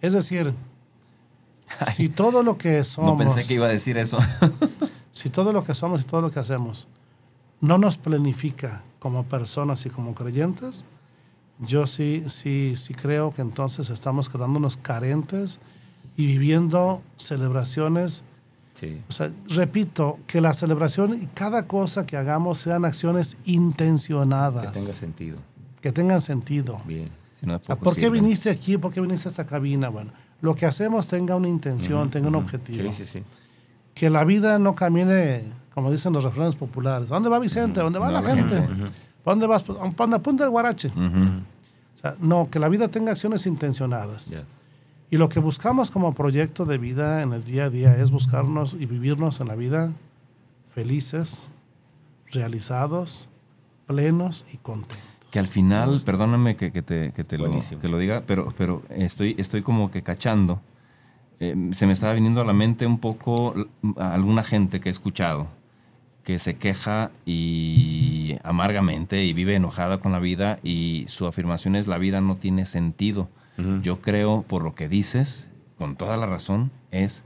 Es decir, Ay, si todo lo que somos. No pensé que iba a decir eso. si todo lo que somos y todo lo que hacemos no nos planifica como personas y como creyentes, yo sí, sí, sí creo que entonces estamos quedándonos carentes y viviendo celebraciones. Sí. O sea, repito, que la celebración y cada cosa que hagamos sean acciones intencionadas. Que tenga sentido. Que tengan sentido. Bien. Si no ¿Por qué viniste aquí? ¿Por qué viniste a esta cabina? Bueno, lo que hacemos tenga una intención, uh -huh, tenga un uh -huh. objetivo. Sí, sí, sí. Que la vida no camine, como dicen los refranes populares. ¿Dónde va Vicente? ¿Dónde va no, la gente? ¿Dónde vas? ¿Dónde apunta el guarache? O sea, no, que la vida tenga acciones intencionadas. Yeah. Y lo que buscamos como proyecto de vida en el día a día es buscarnos y vivirnos en la vida felices, realizados, plenos y contentos. Que al final, perdóname que, que te, que te lo, que lo diga, pero, pero estoy, estoy como que cachando. Eh, se me estaba viniendo a la mente un poco a alguna gente que he escuchado que se queja y amargamente y vive enojada con la vida y su afirmación es la vida no tiene sentido. Uh -huh. Yo creo, por lo que dices, con toda la razón, es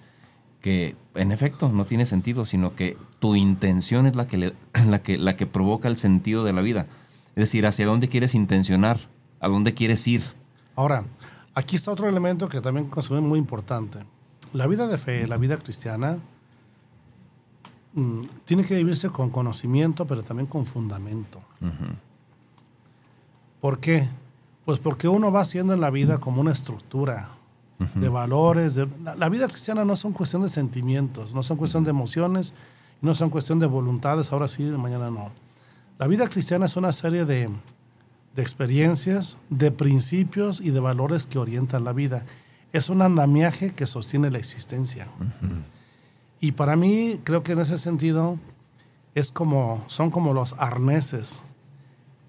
que en efecto no tiene sentido, sino que tu intención es la que, le, la que, la que provoca el sentido de la vida. Es decir, hacia dónde quieres intencionar, a dónde quieres ir. Ahora, aquí está otro elemento que también considero muy importante. La vida de fe, la vida cristiana, mmm, tiene que vivirse con conocimiento, pero también con fundamento. Uh -huh. ¿Por qué? Pues porque uno va haciendo en la vida como una estructura uh -huh. de valores. De, la, la, vida cristiana no son cuestión de sentimientos, no son cuestión de emociones, no son cuestión de voluntades, ahora sí, mañana no. La vida cristiana es una serie de, de experiencias, de principios y de valores que orientan la vida. Es un andamiaje que sostiene la existencia. Uh -huh. Y para mí, creo que en ese sentido, es como, son como los arneses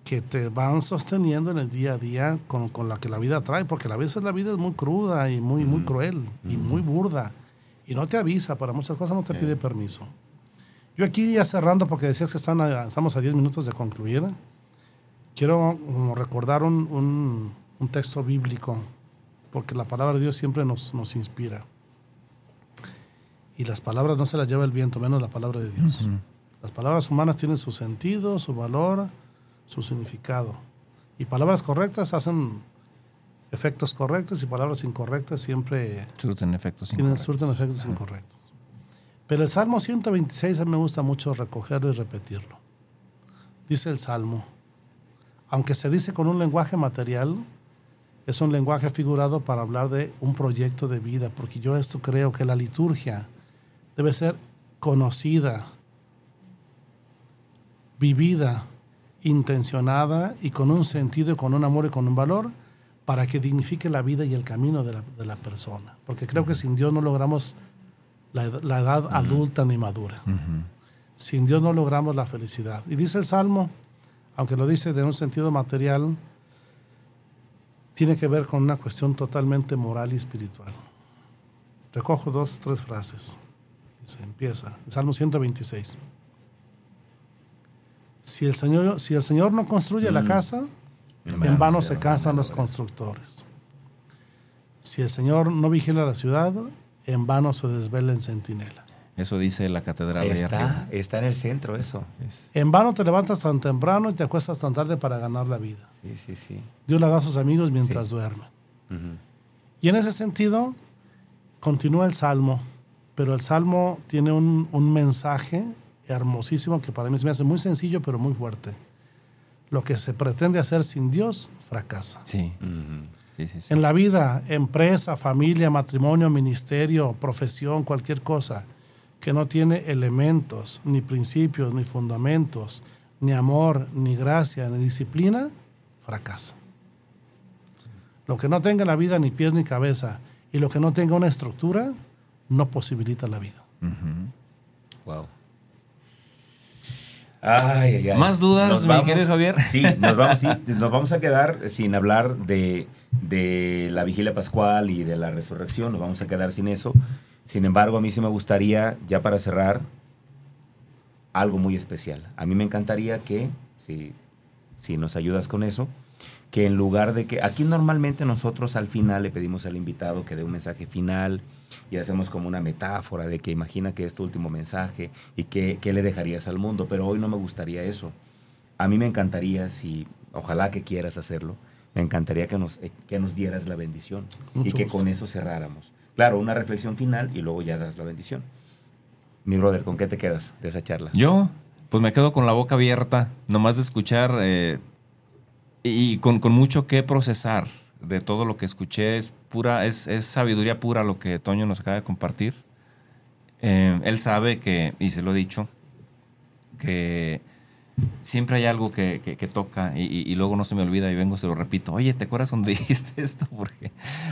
que te van sosteniendo en el día a día con, con la que la vida trae, porque a veces la vida es muy cruda y muy, mm. muy cruel mm. y muy burda. Y no te avisa, para muchas cosas no te pide permiso. Yo aquí ya cerrando, porque decías que están a, estamos a 10 minutos de concluir, quiero recordar un, un, texto bíblico, porque la palabra de Dios siempre nos, nos, inspira. Y las palabras no se las lleva el viento, menos la palabra de Dios. Las palabras humanas tienen su sentido, su valor, su significado. Y palabras correctas hacen efectos correctos y palabras incorrectas siempre surten efectos tienen, incorrectos. Surten efectos incorrectos. Pero el Salmo 126 a mí me gusta mucho recogerlo y repetirlo. Dice el Salmo, aunque se dice con un lenguaje material, es un lenguaje figurado para hablar de un proyecto de vida, porque yo esto creo que la liturgia debe ser conocida, vivida, intencionada y con un sentido, con un amor y con un valor para que dignifique la vida y el camino de la, persona. Porque creo que sin Dios no logramos la, edad adulta ni madura. Sin Dios no logramos la felicidad. Y dice el Salmo, aunque lo dice de un sentido material, tiene que ver con una cuestión totalmente moral y espiritual. Recojo dos, tres frases. Dice, empieza, el Salmo 126. Si el Señor, si el señor no construye la mm. casa, en vano se casan los constructores. Si el Señor no vigila la ciudad, en vano se desvela en centinela. Eso dice la catedral está, de arriba. Está en el centro eso. En vano te levantas tan temprano y te acuestas tan tarde para ganar la vida. Sí, sí, sí. Dios le da a sus amigos mientras duermen. Y en ese sentido, continúa el Salmo, pero el Salmo tiene un, un mensaje hermosísimo que para mí se me hace muy sencillo, pero muy fuerte lo que se pretende hacer sin Dios fracasa. Sí. En la vida, empresa, familia, matrimonio, ministerio, profesión, cualquier cosa que no tiene elementos, ni principios, ni fundamentos, ni amor, ni gracia, ni disciplina, fracasa. Lo que no tenga la vida ni pies ni cabeza y lo que no tenga una estructura, no posibilita la vida. Wow. ¿Más dudas, mi querido Javier? Sí, nos vamos, nos vamos a quedar sin hablar de, la vigilia pascual y de la resurrección, nos vamos a quedar sin eso. Sin embargo, a mí sí me gustaría, ya para cerrar, algo muy especial. A mí me encantaría que, si, si nos ayudas con eso, que en lugar de que aquí normalmente nosotros al final le pedimos al invitado que dé un mensaje final y hacemos como una metáfora de que imagina que es tu último mensaje y que, le dejarías al mundo, pero hoy no me gustaría eso. A mí me encantaría, si ojalá que quieras hacerlo, me encantaría que nos, eh, que nos dieras la bendición y que con eso cerráramos. Claro, una reflexión final y luego ya das la bendición. Mi brother, ¿con qué te quedas de esa charla? Yo, pues me quedo con la boca abierta, nomás de escuchar eh, y con, mucho que procesar de todo lo que escuché. Es sabiduría pura lo que Toño nos acaba de compartir. Eh, él sabe que, y se lo he dicho, que siempre hay algo que, toca y, luego no se me olvida y vengo, se lo repito. Oye, ¿te acuerdas dónde dijiste esto? Porque,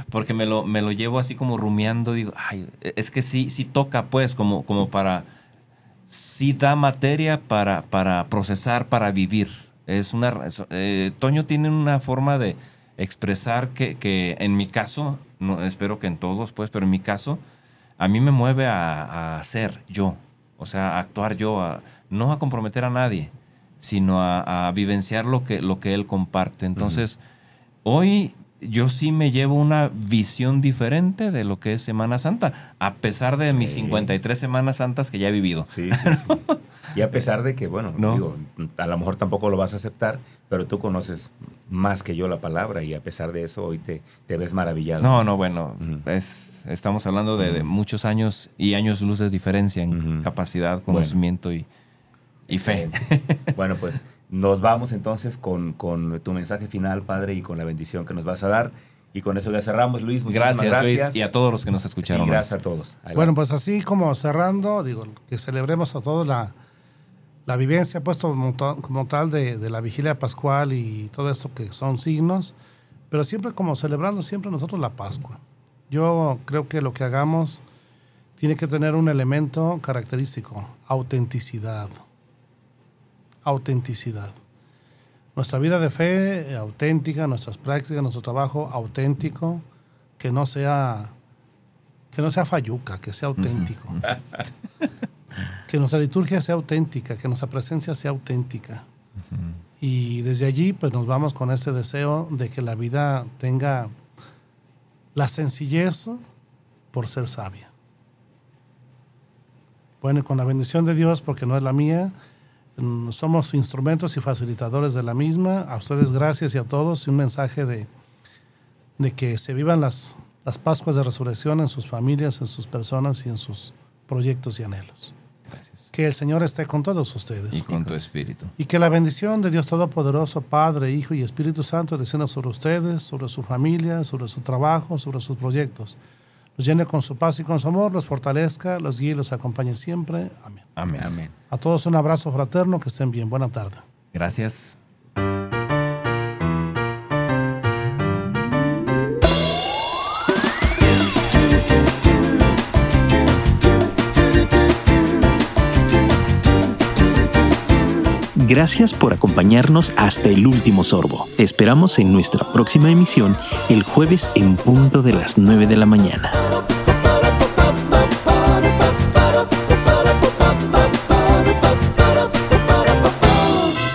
porque me, lo, me lo llevo así como rumiando. Digo, es que sí, sí toca, pues, como, como para. Sí da materia para, para procesar, para vivir. Es una, eh, Toño tiene una forma de expresar que, en mi caso, no, espero que en todos, pues, pero en mi caso, a mí me mueve a, a ser yo, o sea, a actuar yo, no a comprometer a nadie, sino a, vivenciar lo que, lo que él comparte. Entonces, hoy yo sí me llevo una visión diferente de lo que es Semana Santa, a pesar de mis 53 Semanas Santas que ya he vivido. Sí, sí, sí. y a pesar de que, bueno, digo, a lo mejor tampoco lo vas a aceptar, pero tú conoces más que yo la palabra y a pesar de eso hoy te, te ves maravillado. No, no, bueno, es, estamos hablando de, muchos años y años luz de diferencia en capacidad, conocimiento y, y fe. bueno, pues nos vamos entonces con, tu mensaje final, Padre, y con la bendición que nos vas a dar. Y con eso ya cerramos, Luis. Muchísimas gracias. gracias. y a todos los que nos escucharon. gracias a todos. Bueno, pues así como cerrando, digo, que celebremos a todos la, la vivencia, puesto como, tal de, de, la vigilia pascual y todo esto que son signos, pero siempre como celebrando siempre nosotros la Pascua. Yo creo que lo que hagamos tiene que tener un elemento característico, autenticidad autenticidad. Nuestra vida de fe auténtica, nuestras prácticas, nuestro trabajo auténtico, que no sea que no sea falluca, que sea auténtico. que nuestra liturgia sea auténtica, que nuestra presencia sea auténtica. Y desde allí, pues nos vamos con ese deseo de que la vida tenga la sencillez por ser sabia. Bueno, y con la bendición de Dios, porque no es la mía, mm, somos instrumentos y facilitadores de la misma. A ustedes gracias y a todos. Y un mensaje de, de que se vivan las, las Pascuas de Resurrección en sus familias, en sus personas y en sus proyectos y anhelos. Que el Señor esté con todos ustedes. Y con tu espíritu. Y que la bendición de Dios Todopoderoso, Padre, Hijo y Espíritu Santo descienda sobre ustedes, sobre su familia, sobre su trabajo, sobre sus proyectos. Los llene con su paz y con su amor, los fortalezca, los guíe y los acompañe siempre. Amén. Amén. Amén. A todos un abrazo fraterno, que estén bien. Buena tarde. Gracias. Gracias por acompañarnos hasta el último sorbo. Te esperamos en nuestra próxima emisión el jueves en punto de las 9 de la mañana.